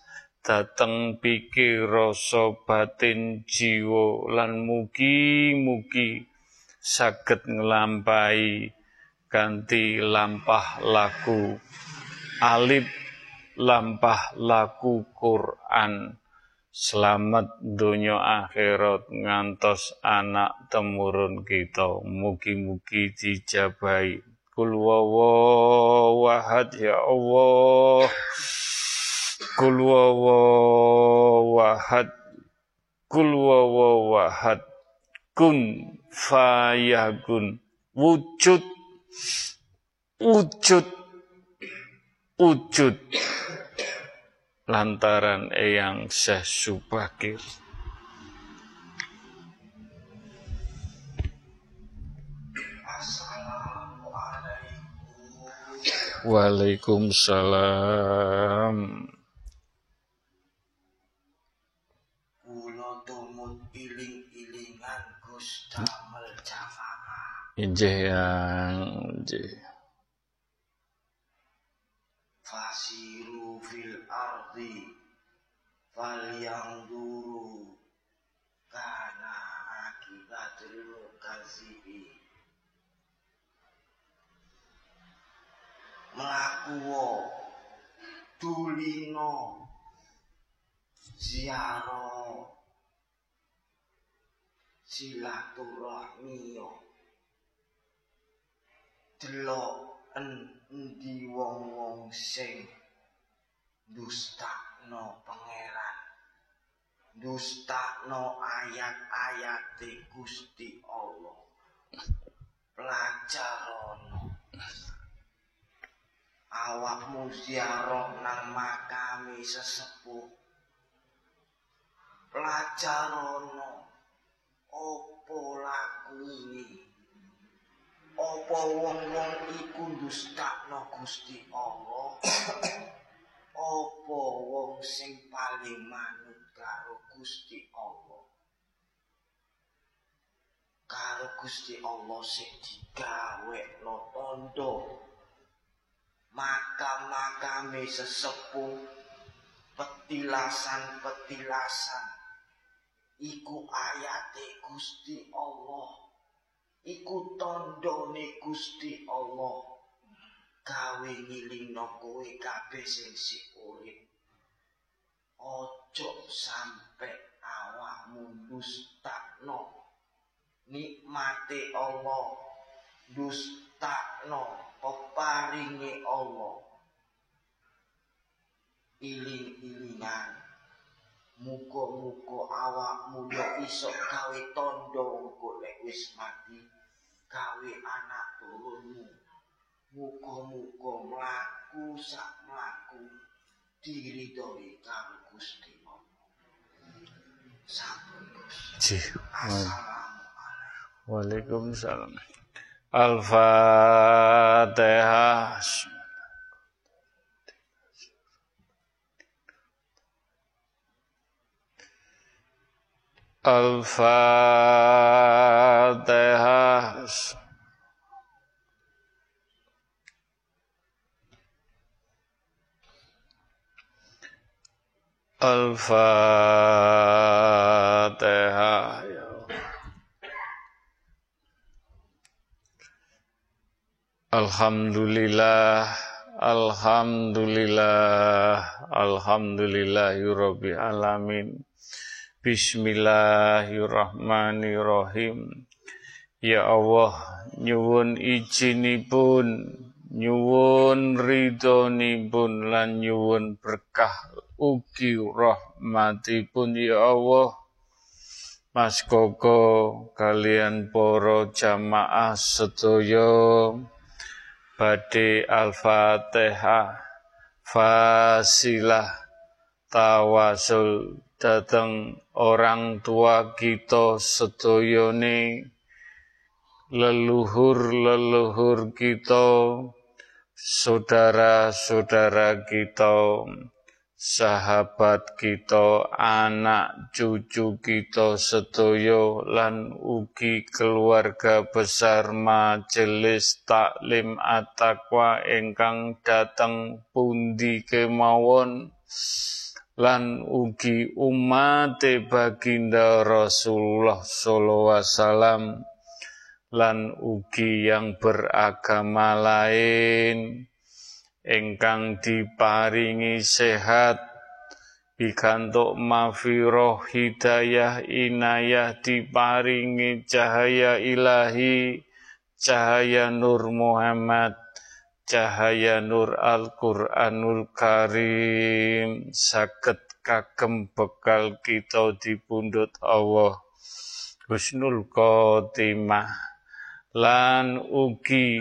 dateng pikir rasa batin jiwa lan mugi-mugi saged nglampahi ganti lampah laku alif lampah laku Quran. Selamat dunia akhirat ngantos anak temurun kita. Mugi-mugi dijabai kul wahad ya Allah Kul wahad. Kul wahad. Kun fayakun Wujud. Wujud. Wujud. Lantaran Eyang Syekh Subakir. Waalaikumsalam. Injih yang injih. Fasiru fil ardi falyanzuru kana akibatul kazibi melakuwo tulino ziaro silaturahmiyo delok endi wong-wong sing dustakno pangeran. Dustakno ayat-ayat Gusti Allah. Pelajarono awakmu ziarah nang makami sesepuh. Pelajarono opo laku ini? Apa wong-wong iku ndustakno Gusti Allah? Apa wong sing paling manut karo Gusti Allah? Karo Gusti Allah sing digawe no tondo. Makam-makame sesepuh petilasan-petilasan iku ayate Gusti Allah. Iku tandane Gusti Allah. Gawe ngilingno kowe kabeh sing sik urip. Ojo sampe awakmu dustakno nikmate Allah. Dustakno peparinge Allah. Iling-ilingan muga-muga awakmu yo iso gawe tondo golek wis mati gawe anak turunmu. Muga-muga mlaku sak mlaku diridhoi karo Gusti Allah sampun Waalaikumsalam. Al-Fatihah Al-Fatihah Al-Fatihah Alhamdulillah Alhamdulillah Alhamdulillahirabbil alamin Bismillahirrahmanirrahim. Ya Allah nyuwun izinipun nyuwun ridhonipun lan nyuwun berkah ugi rahmatipun ya Allah. Mas Koko kalian para jamaah sedaya badhe Al-Fatihah fasilah tawasul dateng orang tua kita sedayane leluhur-leluhur kita, saudara-saudara kita, sahabat kita, anak cucu kita sedoyo lan ugi keluarga besar majelis taklim atakwa ingkang dateng pundi kemawon lan ugi umat baginda Rasulullah sallallahu alaihi wasallam lan ugi yang beragama lain ingkang diparingi sehat pikantuk mafiroh hidayah inayah diparingi cahaya ilahi cahaya nur Muhammad cahaya nur Al-Qur'anul Karim. Saged kagem bekal kita dipundhut Allah. Husnul Khotimah. Lan ugi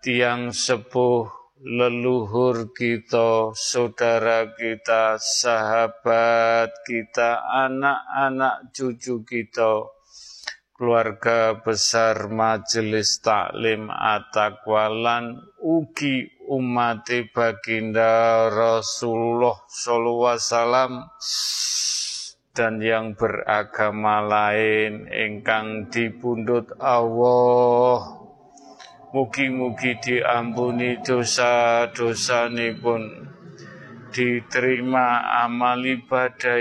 tiang sepuh leluhur kita, saudara kita, sahabat kita, anak-anak cucu kita, keluarga besar majelis taklim atakwalan ugi umat baginda Rasulullah sallallahu wasallam dan yang beragama lain ingkang dipundhut Allah. Mugi-mugi diampuni dosa-dosa pun, diterima amal ibadah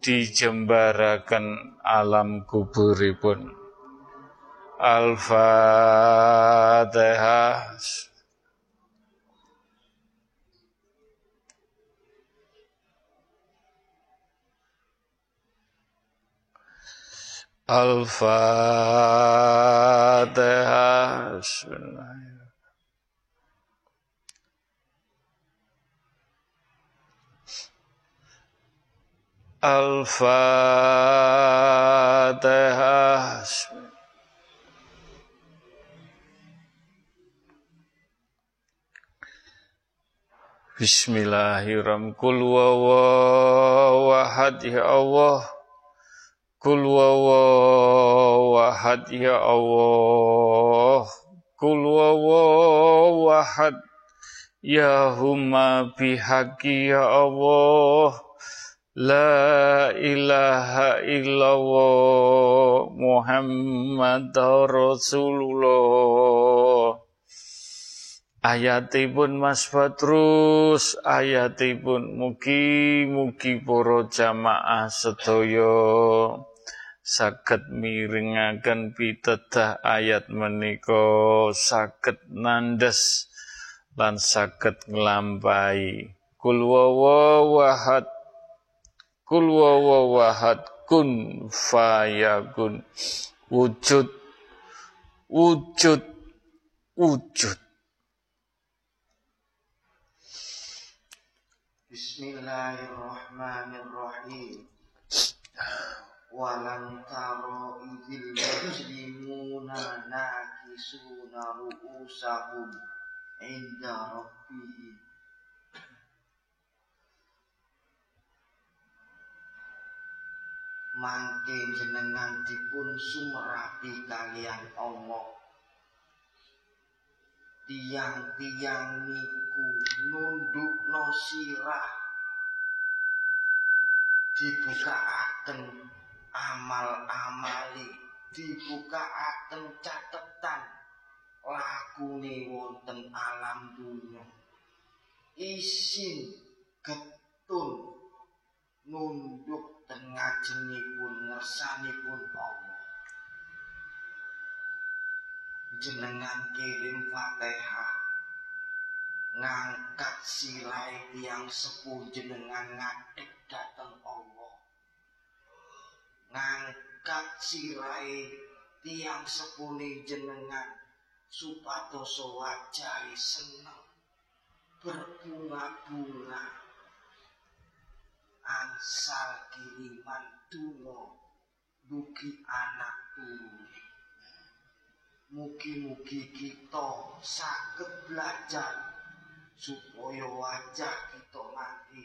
dijembarakan alam kuburipun. Al-Fatihah. Al-Fatihah. Al-Fatihah. Bismillahirrahmanirrahim. Kul wa ya Allah. Kul wawahad ya Allah Kul wawahad Ya huma bihaqi ya Allah La ilaha illallah Muhammad Rasulullah. Ayatipun Mas Badrus, ayatipun mugi-mugi para jamaah sedaya. Saged mirengaken pitedah ayat menika. Saged nandes lan saged nglampahi. Kul wawahad kul wawahad kun fayakun wujud. Wujud. Wujud. Bismillahirrahmanirrahim. Walan taro idil muslimuna nakisuna ru'usahum inda rabbihim mangke jenengan dipun sumerapi kalian Allah tiang-tiang niku nunduk sirah. Dibukaaken amal-amali. Dibukaaken catetan. Lakune wonten alam dunya isin getun nunduk ten ngajengipun ngersanipun Allah. Jenengan kirim Fatihah ngangkat sirai tiang sepuh jenengan ngadek datang Allah. Ngangkat sirai tiang sepuni jenengan supados wajah seneng berbunga-bunga ansal kiriman dungo dugi anak turun mugi-mugi kita sakit belajar supaya wajah kita nanti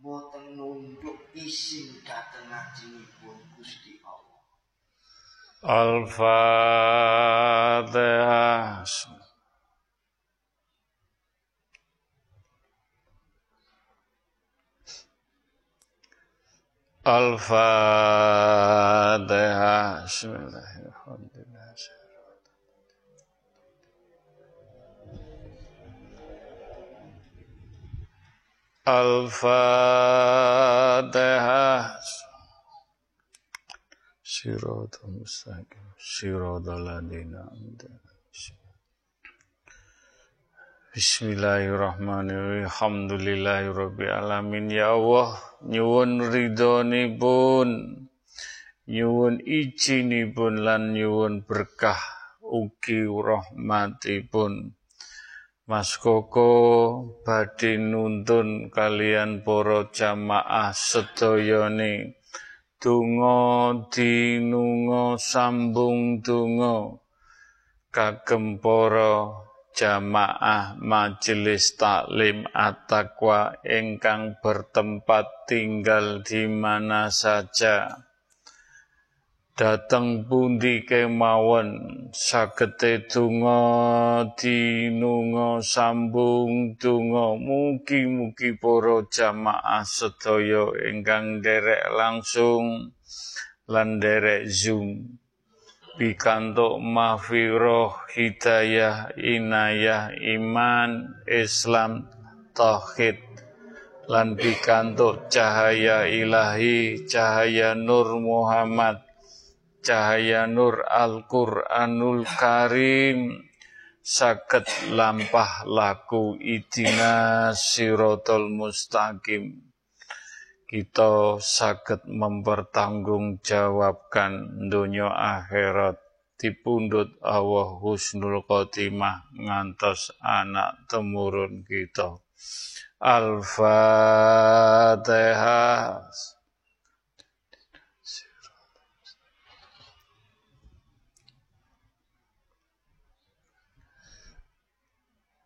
boten nunduk isin dhateng ajengipun Gusti Allah. Al-Fatihah. Al-Fatihah. Bismillahirrahmanirrahim. Al-Fatihah. Siratul mustaqim. Siratul ladina Bismillahirrahmanirrahim. Alhamdulillahirabbil alamin. Ya Allah, nyuwun ridhonipun, nyuwun izinipun lan nyuwun berkah ugi rahmatipun. Mas Koko badhe nuntun kalian para jamaah sedayane Tungo dinungo sambung tungo kagem para jamaah majelis taklim at-taqwa ingkang bertempat tinggal di mana saja. Dateng pundi kemawon? Sagete donga dinunga sambung donga. Mugi-mugi para jamaah sedaya ingkang derek langsung lan derek zoom pikantuk mahfirah hidayah inayah iman Islam tauhid. Lan pikantuk cahaya ilahi cahaya nur Muhammad cahaya nur Al-Qur'anul Karim. Sakit lampah laku idina sirotol mustaqim kita sakit mempertanggungjawabkan dunia akhirat. Dipundut Allah husnul khotimah ngantos anak temurun kita. Al-Fatihah.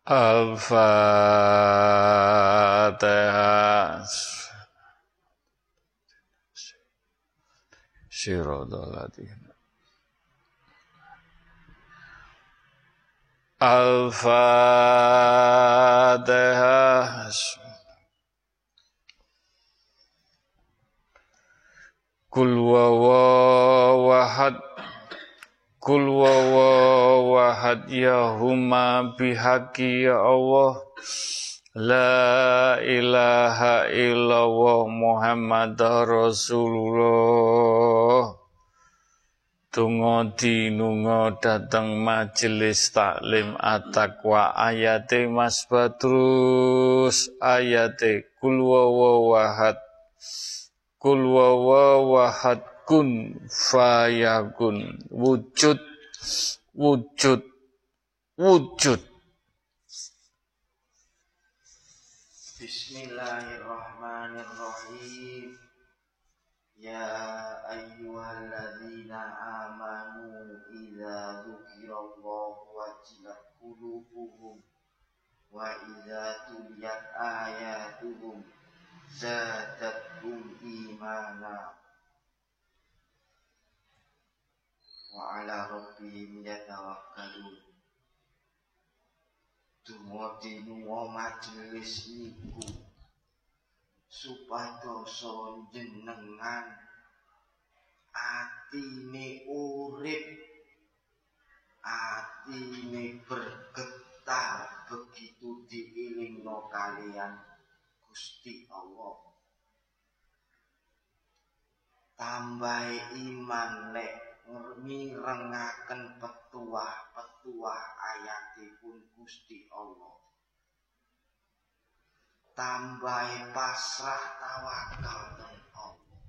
Al-Fatihah. Syirodaladina. Al-Fatihah. Kul wawahad Kul wawahad ya huma bihaqi ya Allah La ilaha illallah Muhammad Rasulullah. Tungo dinungo datang majelis taklim at-taqwa ayate Mas Badrus ayate kul wawahad kun fayakun. Wujud wujud wujud Bismillahirrahmanirrahim. Ya ayyuhalladzina amanu idza dzukirallahu wajilat qulubuhum wa idza tuliyat ayatuhum zadathum imana. Wa ala rabbihim yatawakkalun dumadi nuwa majelis niku. Supadosa jenengan atine urip atine bergetar begitu diilingno kalian Gusti Allah. Tambah iman lek mirengaken petuah-petuah ayatipun Gusti Allah. Tambahi pasrah tawakal teng Allah.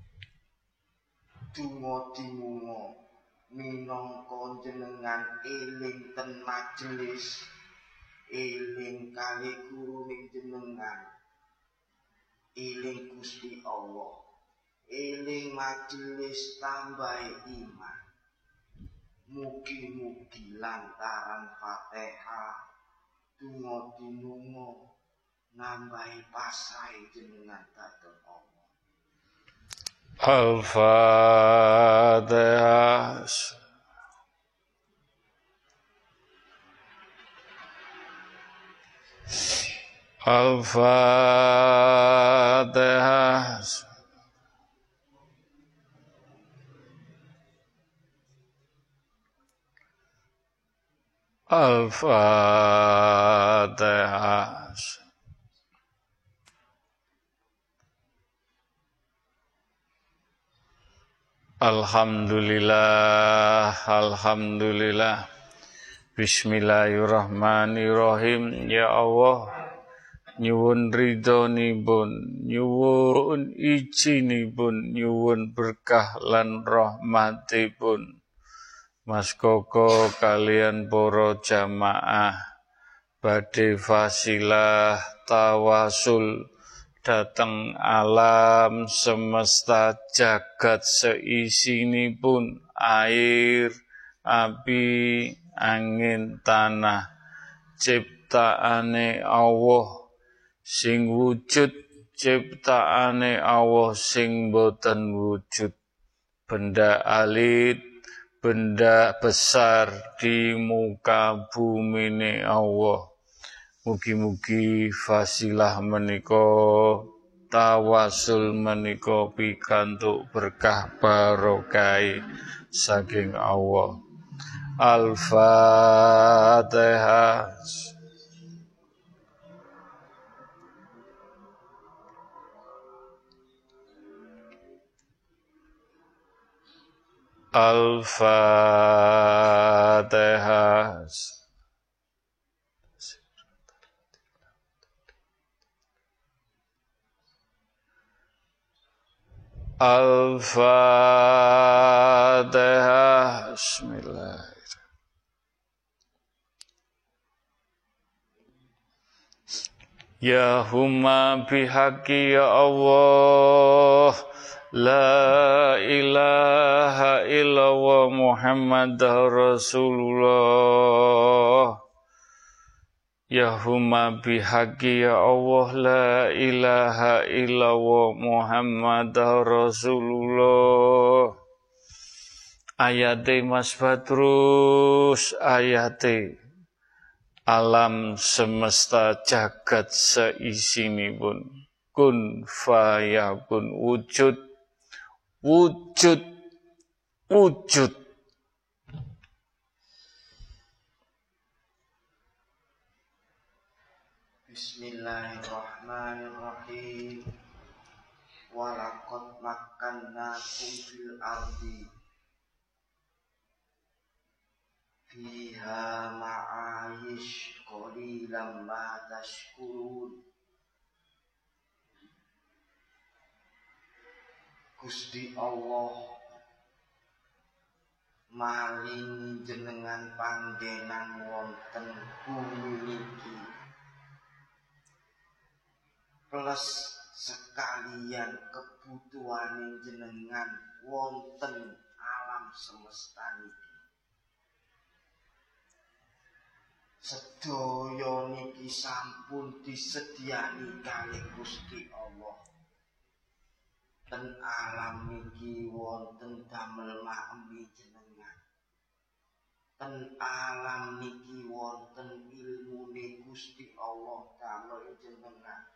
Dungo dinungo minangka jenengan eling ten majelis eling kali guru jenengan eling Gusti Allah eling majelis tambah iman Mugi-mugi lantaran Fatihah tungo dinunga nambahi pasai jenengan dhateng Allah. Al-Fatihah. Al-Fatihah. Alhamdulillah, Alhamdulillah. Bismillahirrahmanirrahim. Ya Allah, nyuwun ridhonipun nyuwun ijinipun nyuwun berkah lan rahmatipun Mas Koko kalian poro jamaah badhe fasilah tawasul datang alam semesta jagat pun air api angin tanah ciptaane Allah sing wujud ciptaane Allah sing boten wujud. Benda alit benda besar di muka bumi ini Allah. Mugi-mugi fasilah meniko tawasul meniko pikantuk berkah barokai saking Allah. Al-Fatihah Al-Fatihah. Al-Fatihah. Bismillah. Ya huma bihaqi ya Allah La ilaha illallah Muhammad Rasulullah. Ya huma bihaqi ya Allah La ilaha illallah Muhammad Rasulullah. Ayate Mas Badrus ayate alam semesta jagat pun kun fayakun wujud wujud wujud Bismillahirrahmanirrahim. Walakot makannakum fil ardi. Fiha ma'ayish qalilan ma tashkurun Gusti Allah maling jenengan panggenan wonten bumi niki. Plus sekalian kebutuhan jenengan wonten alam semesta niki. Sedaya niki sampun disediani kali Gusti Allah ten alam niki wonten damel mahmi jenengan. Ten alam niki wonten ilmu Gusti Allah damel jenengan.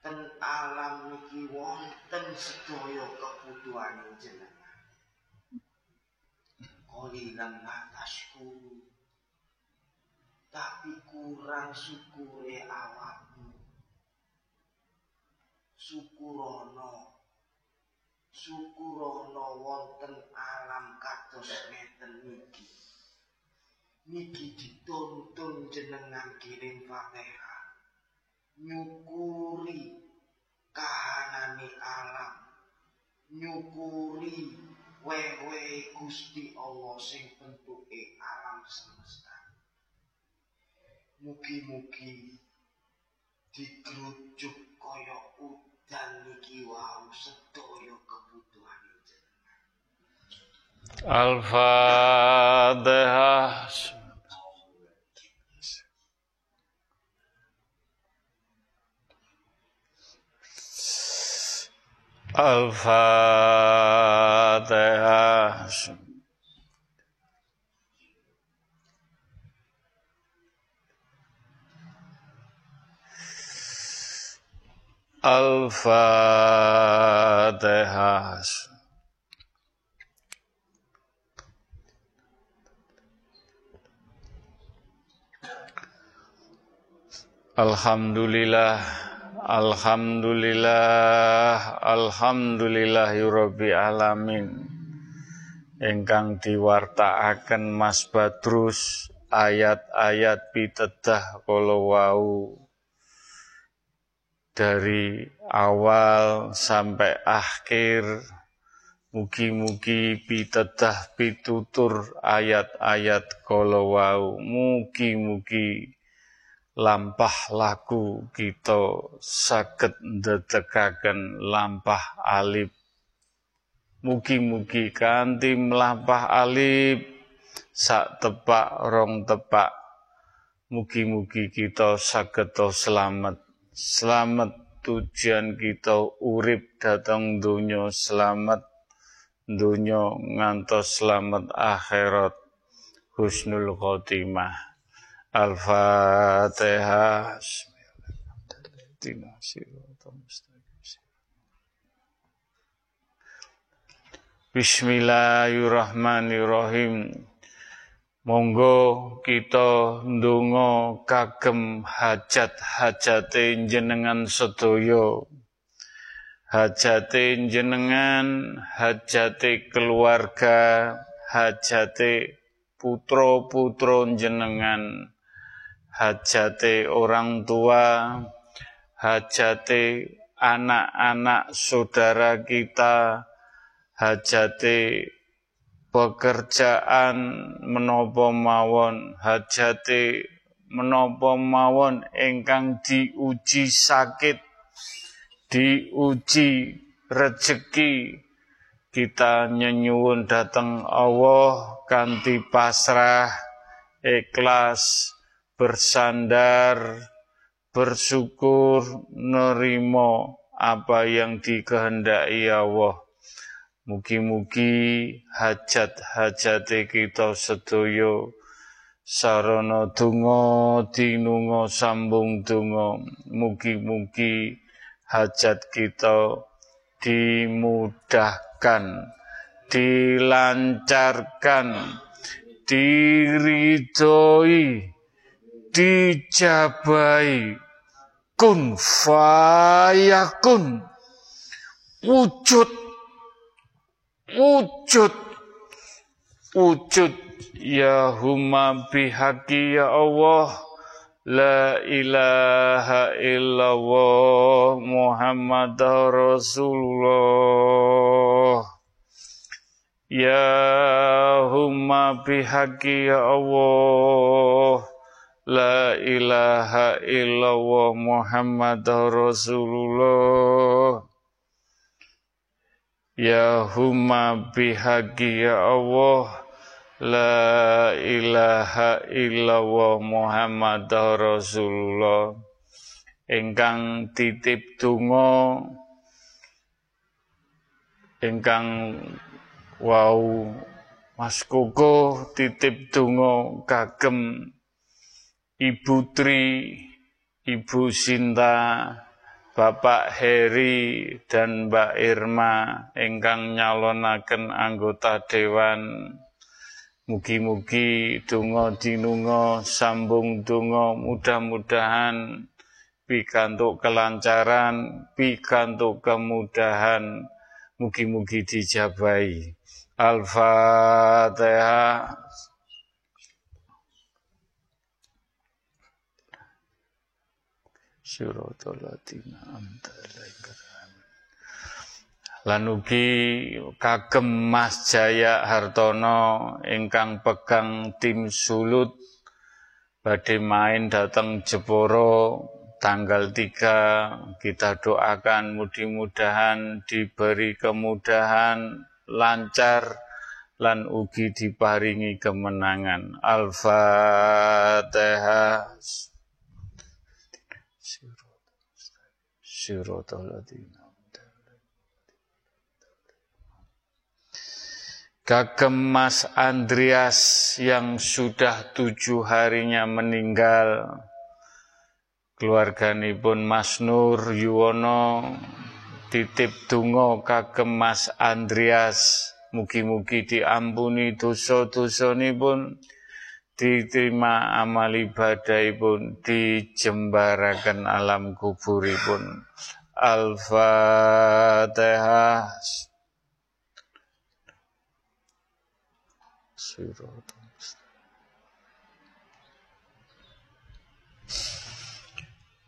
Ten alam niki wonten sedaya kebutuhan jenengan. Kolilan tashkuru tapi kurang syukure awakmu. Syukurono syukurono wonten alam kados ngeten niki niki dituntun jenengan kirim Fatihah. Nyukuri kahanane alam. Nyukuri wewe Gusti Allah sing bentuke alam semesta. Mugi-mugi digrujuk kaya udan niki wau sedaya. Al-Fatihah. Al-Fatihah. Alhamdulillah Alhamdulillah Alhamdulillahirabbil alamin ingkang diwartakaken Mas Badrus ayat-ayat pitedah kala wau dari awal sampai akhir mugi-mugi pitedah pitutur ayat-ayat kala wau. Mugi-mugi lampah laku kita saged ndedekaken lampah alip. Mugi-mugi kanthi mlampah alip sak tepak rong tepak. Mugi-mugi kita saged selamat selamat tujuan kita urip datang dunia selamat dunia ngantos selamat akhirat husnul khotimah Al-Fatihah. Bismillahirrahmanirrahim. Monggo kita ndonga kagem hajat-hajate jenengan sedaya. Hajate jenengan, hajate keluarga, hajate putra-putra jenengan hajate orang tua, hajate anak-anak saudara kita, hajate pekerjaan menopo mawon, hajate menopo mawon? Ingkang diuji sakit, diuji rezeki, kita nyenyuwun datang Allah kanthi pasrah ikhlas bersandar, bersyukur, nerimo apa yang dikehendaki Allah. Mugi-mugi hajat-hajat kita sedoyo sarana donga dinunga sambung donga. Mugi-mugi hajat kita dimudahkan dilancarkan diridhoi dijabai. Kun fayakun wujud wujud. Wujud. Ya huma bihaqi ya Allah. La ilaha illallah Muhammad Rasulullah. Ya huma bihaqi ya Allah. La ilaha illallah Muhammad Rasulullah Ya huma bihaqi ya Allah La ilaha illallah Muhammad Rasulullah. Engkang titip tungo Engkang wau Mas Koko titip tungo kagem Ibu Tri, Ibu Sinta, Bapak Heri dan Mbak Irma ingkang nyalonaken anggota dewan Mugi-mugi donga dinunga sambung donga mudah-mudahan pikantuk kelancaran, pikantuk kemudahan, mugi-mugi dijabai. Al-Fatihah. Suratul Latina Lan ugi kagem Mas Jaya Hartono ingkang pegang tim sulut badhe main datang Jeporo tanggal 3 kita doakan mudah-mudahan diberi kemudahan lancar lan ugi diparingi kemenangan. Al-Fatihah Kagem Mas Andreas yang sudah tujuh harinya meninggal, keluarganipun Mas Nur Yuwono titip donga kagem Mas Andreas mugi-mugi diampuni dosa-dosanipun diterima amal ibadahipun dijembaraken alam kuburipun. Al-Fatihah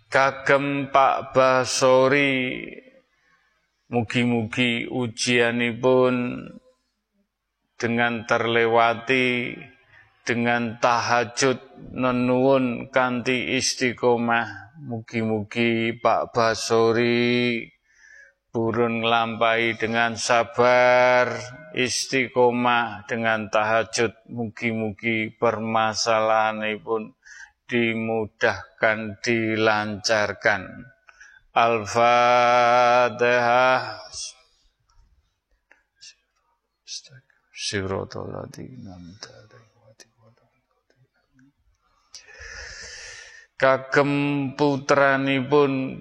Kagem Pak Basori mugi-mugi ujianipun dengan terlewati dengan tahajud nenuwun kanti istiqomah. Mugi-mugi Pak Basori burun lampai dengan sabar istiqomah dengan tahajud. Mugi-mugi permasalahan pun dimudahkan dilancarkan. Al-Fatihah. Siratal ladzina Kagem putranipun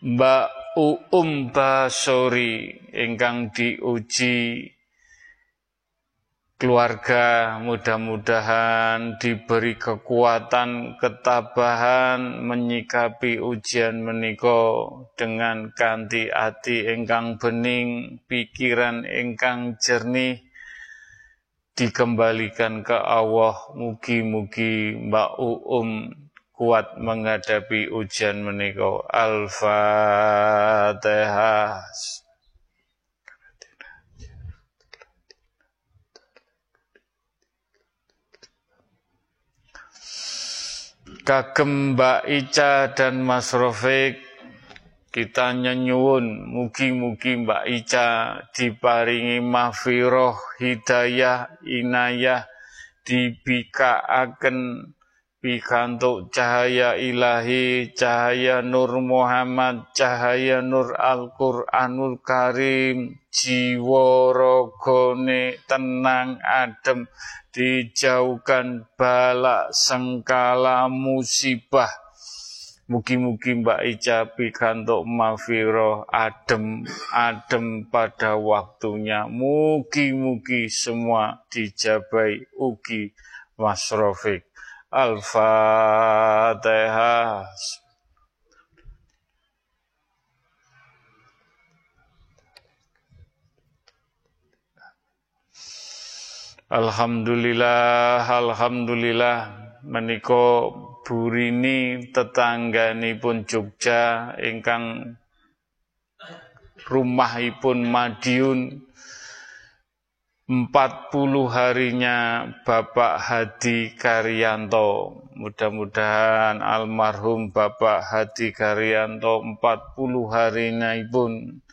Mbak Uum Basori ingkang diuji keluarga mudah-mudahan diberi kekuatan ketabahan menyikapi ujian meniko dengan kanti ati ingkang bening pikiran ingkang jernih dikembalikan ke Allah. Mugi-mugi Mbak Uum kuat menghadapi ujian menikah. Al-Fatihah. Kagem Mbak Ica dan Mas Rofik kita nyenyuwun mugi-mugi Mbak Ica diparingi mahfiroh hidayah inayah dibikaaken pikantuk cahaya ilahi, cahaya Nur Muhammad, cahaya Nur Al-Qur'anul Karim, jiwa rogone tenang adem, dijauhkan balak sengkala musibah. Mugi-mugi Mbak Ica pikantuk mafiro adem adem pada waktunya. Mugi-mugi semua dijabai ugi Mas Al-Fatihah. Alhamdulillah, Alhamdulillah meniko burini tetangganipun Jogja ingkang rumahipun Madiun 40 harinya Bapak Hadi Karyanto. Mudah-mudahan almarhum Bapak Hadi Karyanto 40 harinya pun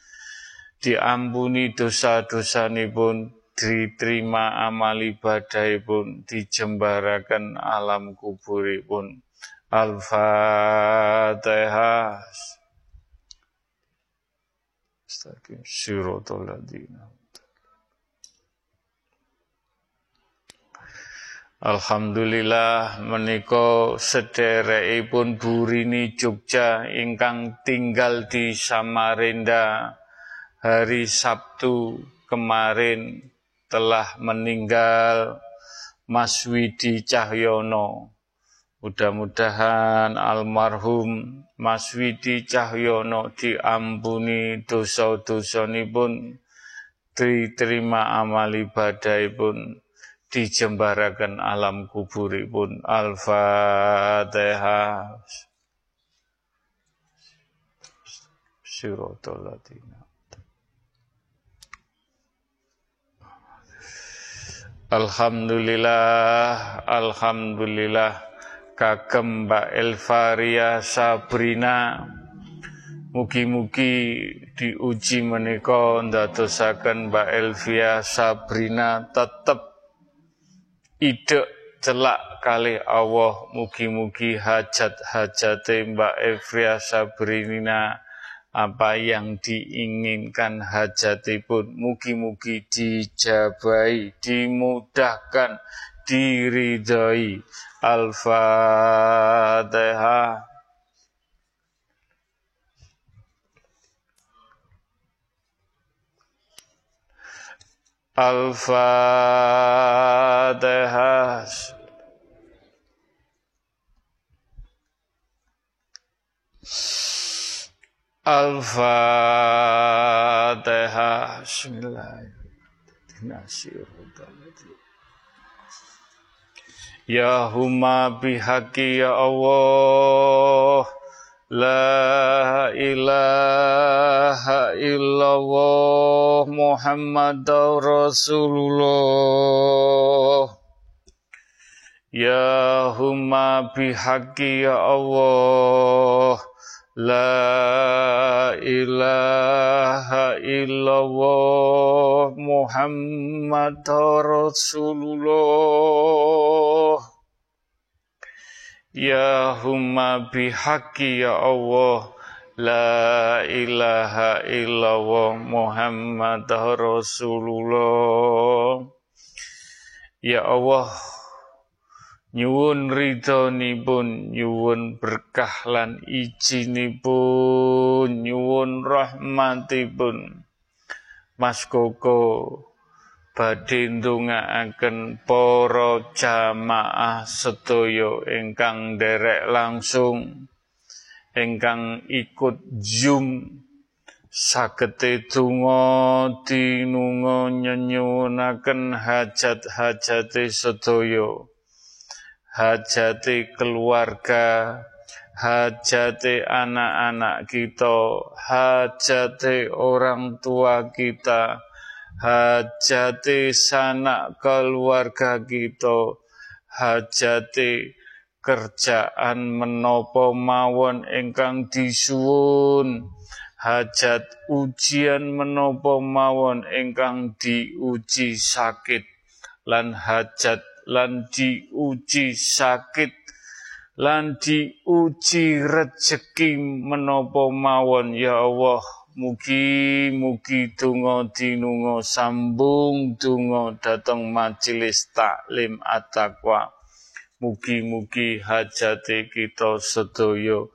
diampuni dosa-dosa pun diterima amal ibadah pun dijembarakan alam kubur pun. Al-Fatihah. Astagfirullahaladzim. Alhamdulillah menika sederekipun Burini Jogja ingkang tinggal di Samarinda hari Sabtu kemarin telah meninggal Mas Widi Cahyono. Mudah-mudahan almarhum Mas Widi Cahyono diampuni dosa-dosa pun diterima amal ibadah pun dijembarakan alam kuburipun. Al-Fatihah Siratal Ladina Alhamdulillah Alhamdulillah. Kagem Mbak Elvaria Sabrina. Mugi-mugi diuji menika ndadosaken Mbak Elvia Sabrina tetap ide celak kali Allah mugi-mugi hajat-hajate Mbak Evria Sabrinina apa yang diinginkan hajatipun mugi-mugi dijabai dimudahkan diridhoi. Al-Fatihah Al-Fatihah. Al-Fatihah. Bismillahirrahmanirrahim. Ya huma bihaqi ya Allah La ilaha illallah Muhammad Rasulullah. Ya huma bihaqi ya Allah. La ilaha illallah Muhammad Rasulullah Ya humma bihaqi ya Allah. La ilaha illallah Muhammad Rasulullah. Ya Allah nyuwun ridhonipun nyuwun berkah lan ijinipun nyuwun rahmatipun. Mas Koko badhe ndongaaken para jamaah sedaya ingkang derek langsung ingkang ikut Zoom. Sagete donga dinunga nyenyuwunaken hajat-hajate sedaya. Hajati keluarga, hajati anak-anak kita, hajati orang tua kita, hajati sanak keluarga kita, hajati kerjaan menopo mawon ingkang disuwun, hajat ujian menopo mawon ingkang diuji sakit, lan hajat lan diuji sakit. Lan diuji rezeki menopo mawon ya Allah mugi mugi donga dinunga sambung donga dateng majelis taklim at-taqwa. Mugi-mugi hajate kita sedaya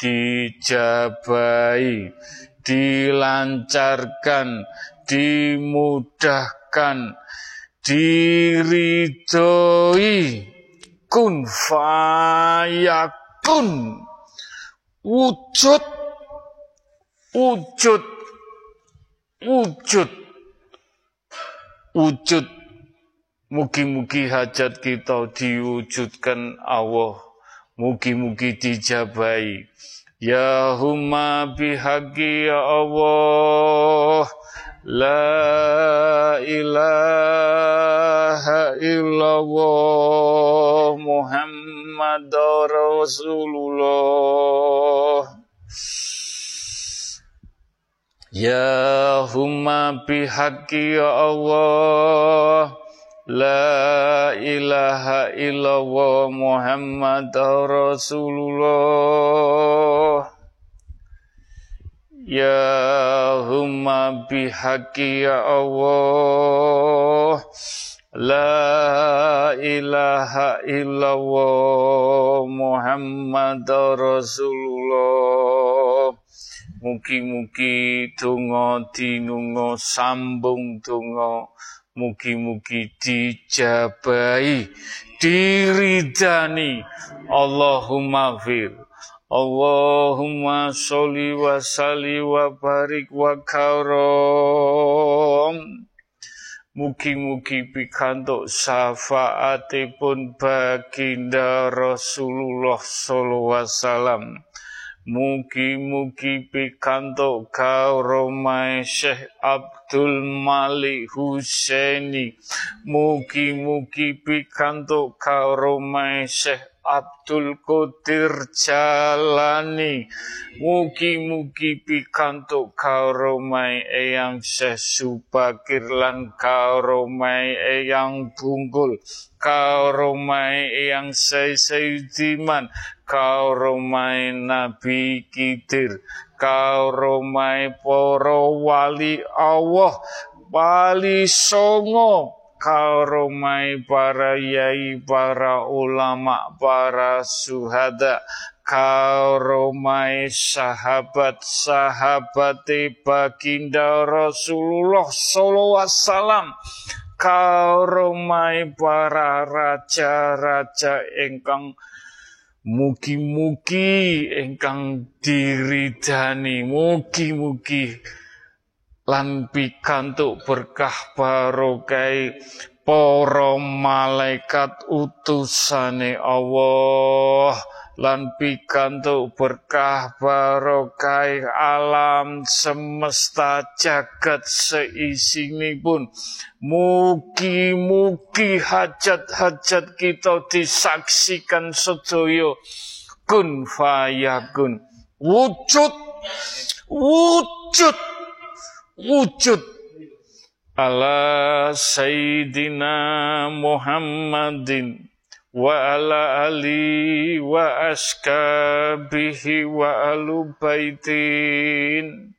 dijabai dilancarkan dimudahkan diridhoi. Kun fayakun. Wujud wujud. Wujud. Wujud. Mugi-mugi hajat kita diwujudkan Allah. Mugi-mugi dijabai. Ya huma bihaqi ya Allah. La ilaha illallah Muhammad Rasulullah Ya humma bihaqi ya Allah La ilaha illallah Muhammad Rasulullah. Ya humma bihaqi ya Allah La ilaha illallah Muhammad Rasulullah Mugi-mugi donga dinunga sambung donga Mugi-mugi dijabai diridani Allahumma fir Allahumma sholli wa salli wa barik wa karom. Mugi-mugi pikantuk syafaatipun baginda Rasulullah sallallahu alaihi wasallam. Mugi-mugi pikantuk karomai Syekh Abdul Malik Husaini. Mugi-mugi pikantuk karomai Syekh Abdul Qadir Jalani. Mugi-mugi pikantuk karomai eyang Syekh Subakir lan karomai eyang Bungkul karomai eyang Syekh Sayyidiman karomai Nabi Kidir karomai poro wali Allah wali songo. Karomai para yai, para ulama, para suhada, karomai sahabat-sahabat baginda Rasulullah sallallahu alaihi wasallam. Karomai para raja-raja ingkang mugi-mugi ingkang diridani mugi-mugi lan pikantuk berkah barokai para malaikat utusane Allah lan pikantuk berkah barokai alam semesta jagat pun mugi-mugi hajat-hajat kita disaksikan sedaya. Kun fayakun wujud wujud wujud. Ala sayyidina Muhammadin wa ala ali wa askabihi wa alu baitin.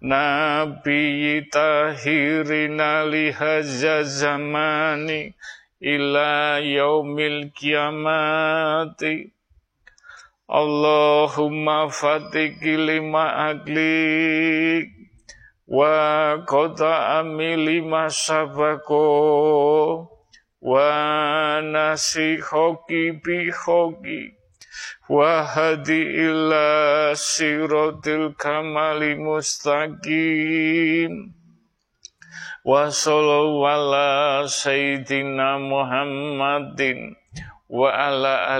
Nabi tahirina lihaza zamani ila yaumil kiamati. Allahumma fatiki lima aglik wa masabako wa nasihoki bihoki wa hadi ila siratil kamali mustaqim. Wa ala sayyidina muhammadin wa ala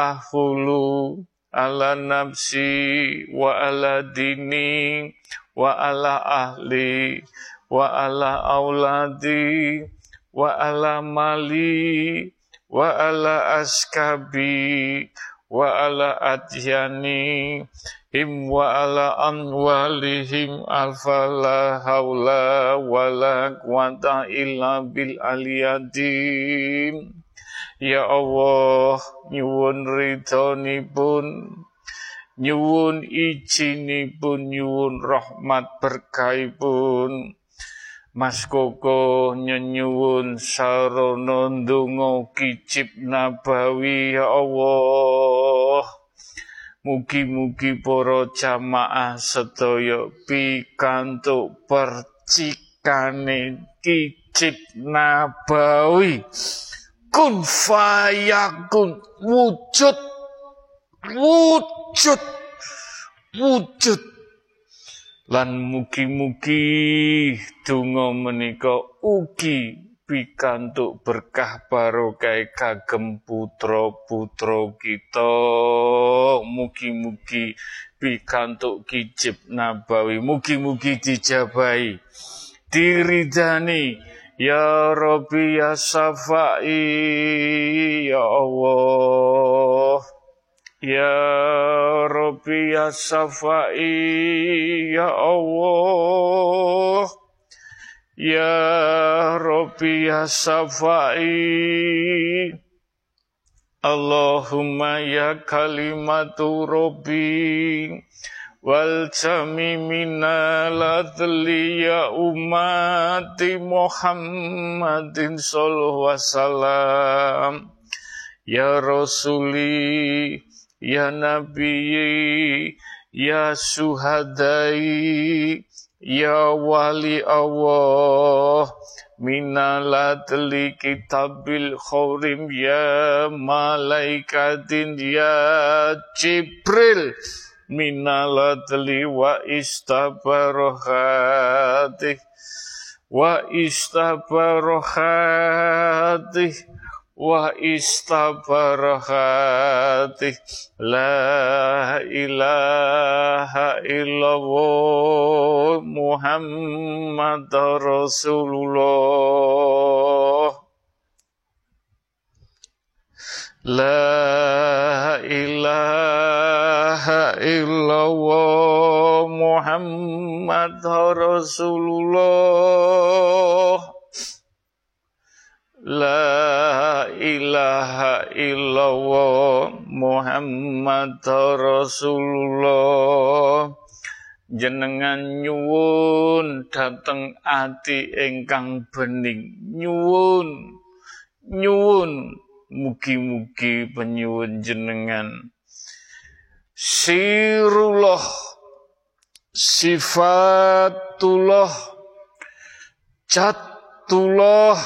ali ala nafsi wa ala dini wa ala ahli wa ala auladi wa ala mali wa ala askabi wa ala adyani him wa ala amwalihim alfala haula wa la quwata illa bil aliyadim Ya Allah, nyuwun ridhonipun, nyuwun ijinipun, nyuwun rahmat berkaipun. Mas Koko nyenyuwun sarana ndonga kicip nabawi ya Allah. Mugi-mugi para jamaah sedaya pikantuk percikane kicip nabawi kun fayakun. Wujud. Wujud. Wujud. Lan mugi-mugi donga menika ugi pikantuk berkah barokah kagem putra-putra kita. Mugi-mugi pikantuk kijib nabawi. Mugi-mugi dijabahi diridani Ya Rabbi ya Safai ya Allah. Ya Rabbi ya Safai ya Allah. Ya Rabbi ya Safai. Allahumma ya kalimatu Rabbi wal jamimina ladli ya umati Muhammadin sallallahu wasallam. Ya rasuli ya nabi ya suhadai ya wali Allah. Minaladli kitabil khawrim ya malaikatin ya Jibril minaladli wa istabarohati wa istabarohati wa istabarohati. La ilaha illallah Muhammad Rasulullah La ilaha illallah Muhammad Rasulullah. La ilaha illallah Muhammad Rasulullah. Jenengan nyuwun dateng ati ingkang bening. Nyuwun. Nyuwun mugi-mugi penyuwun jenengan. Sirullah sifatullah catullah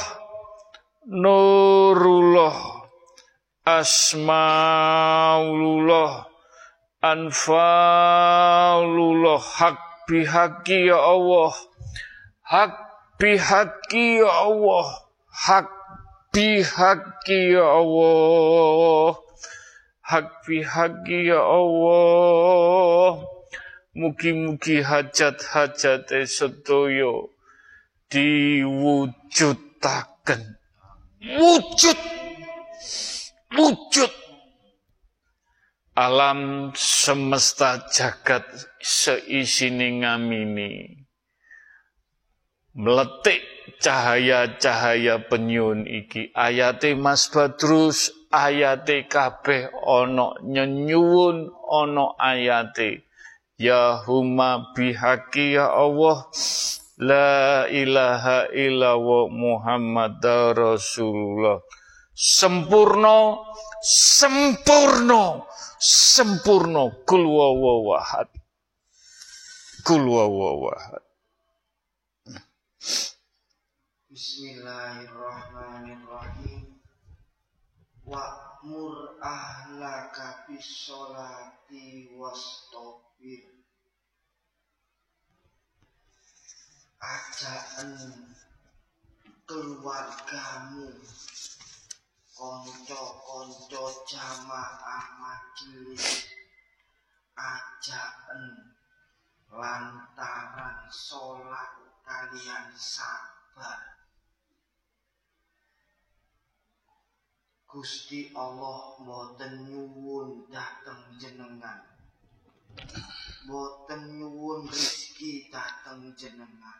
nurullah asmaulullah anfalullah hak bihaki ya Allah hak bihaki ya Allah hak bihaki ya Allah. Hak bihaki ya Allah. Mugi-mugi hajat-hajat sedaya diwujudaken wujud. Wujud. Alam semesta jagat seisini ngamini. Meletik cahaya-cahaya penyun iki. Ayate Mas Badrus ayate kabeh ono nyenyuwun ono ayate. Ya huma bihaqi ya Allah. La ilaha illallah Muhammad Rasulullah. Sempurna sempurna sempurna. Kul wawahad kul wawahad Bismillahirrahmanirrahim. Wa'mur ahlaka bisolati wastobir Ajaan keluargamu konco-konco jamaah majelis ajaan lantaran sholat kalian sabar Gusti Allah boten nyuwun dateng jenengan. Boten nyuwun rizki dateng jenengan.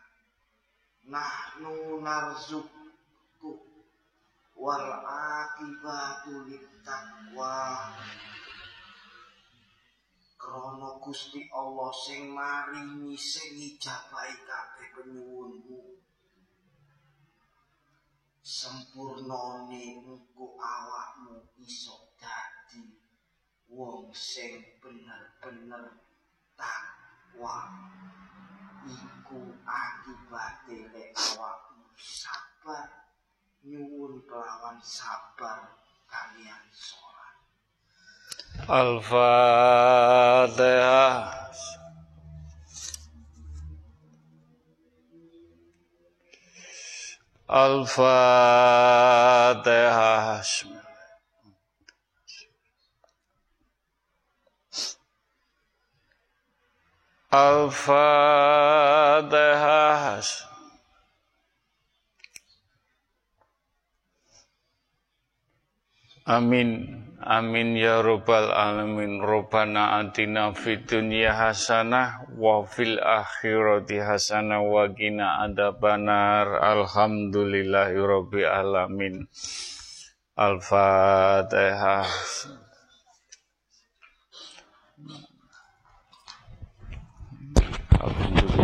Nahnu narzuku wal akibatu littaqwa. Krana Gusti Allah sing maringi sing ngijabahi kabeh penyuwunmu sempurnane engko awakmu iso dadi wong sing bener-bener takwa iku akibate lek awakmu sabar nyuwun kelawan sabar kalian sholat. Al-Fatihah. Al-Fatihah. Al-Fatihah. Amin. Amin ya rabbal alamin. Rabbana atina fid dunya hasanah wa fil akhirati hasanah wa qina adzabannar. Alhamdulillahi rabbil alamin. Al-Fatihah. Alhamdulillah.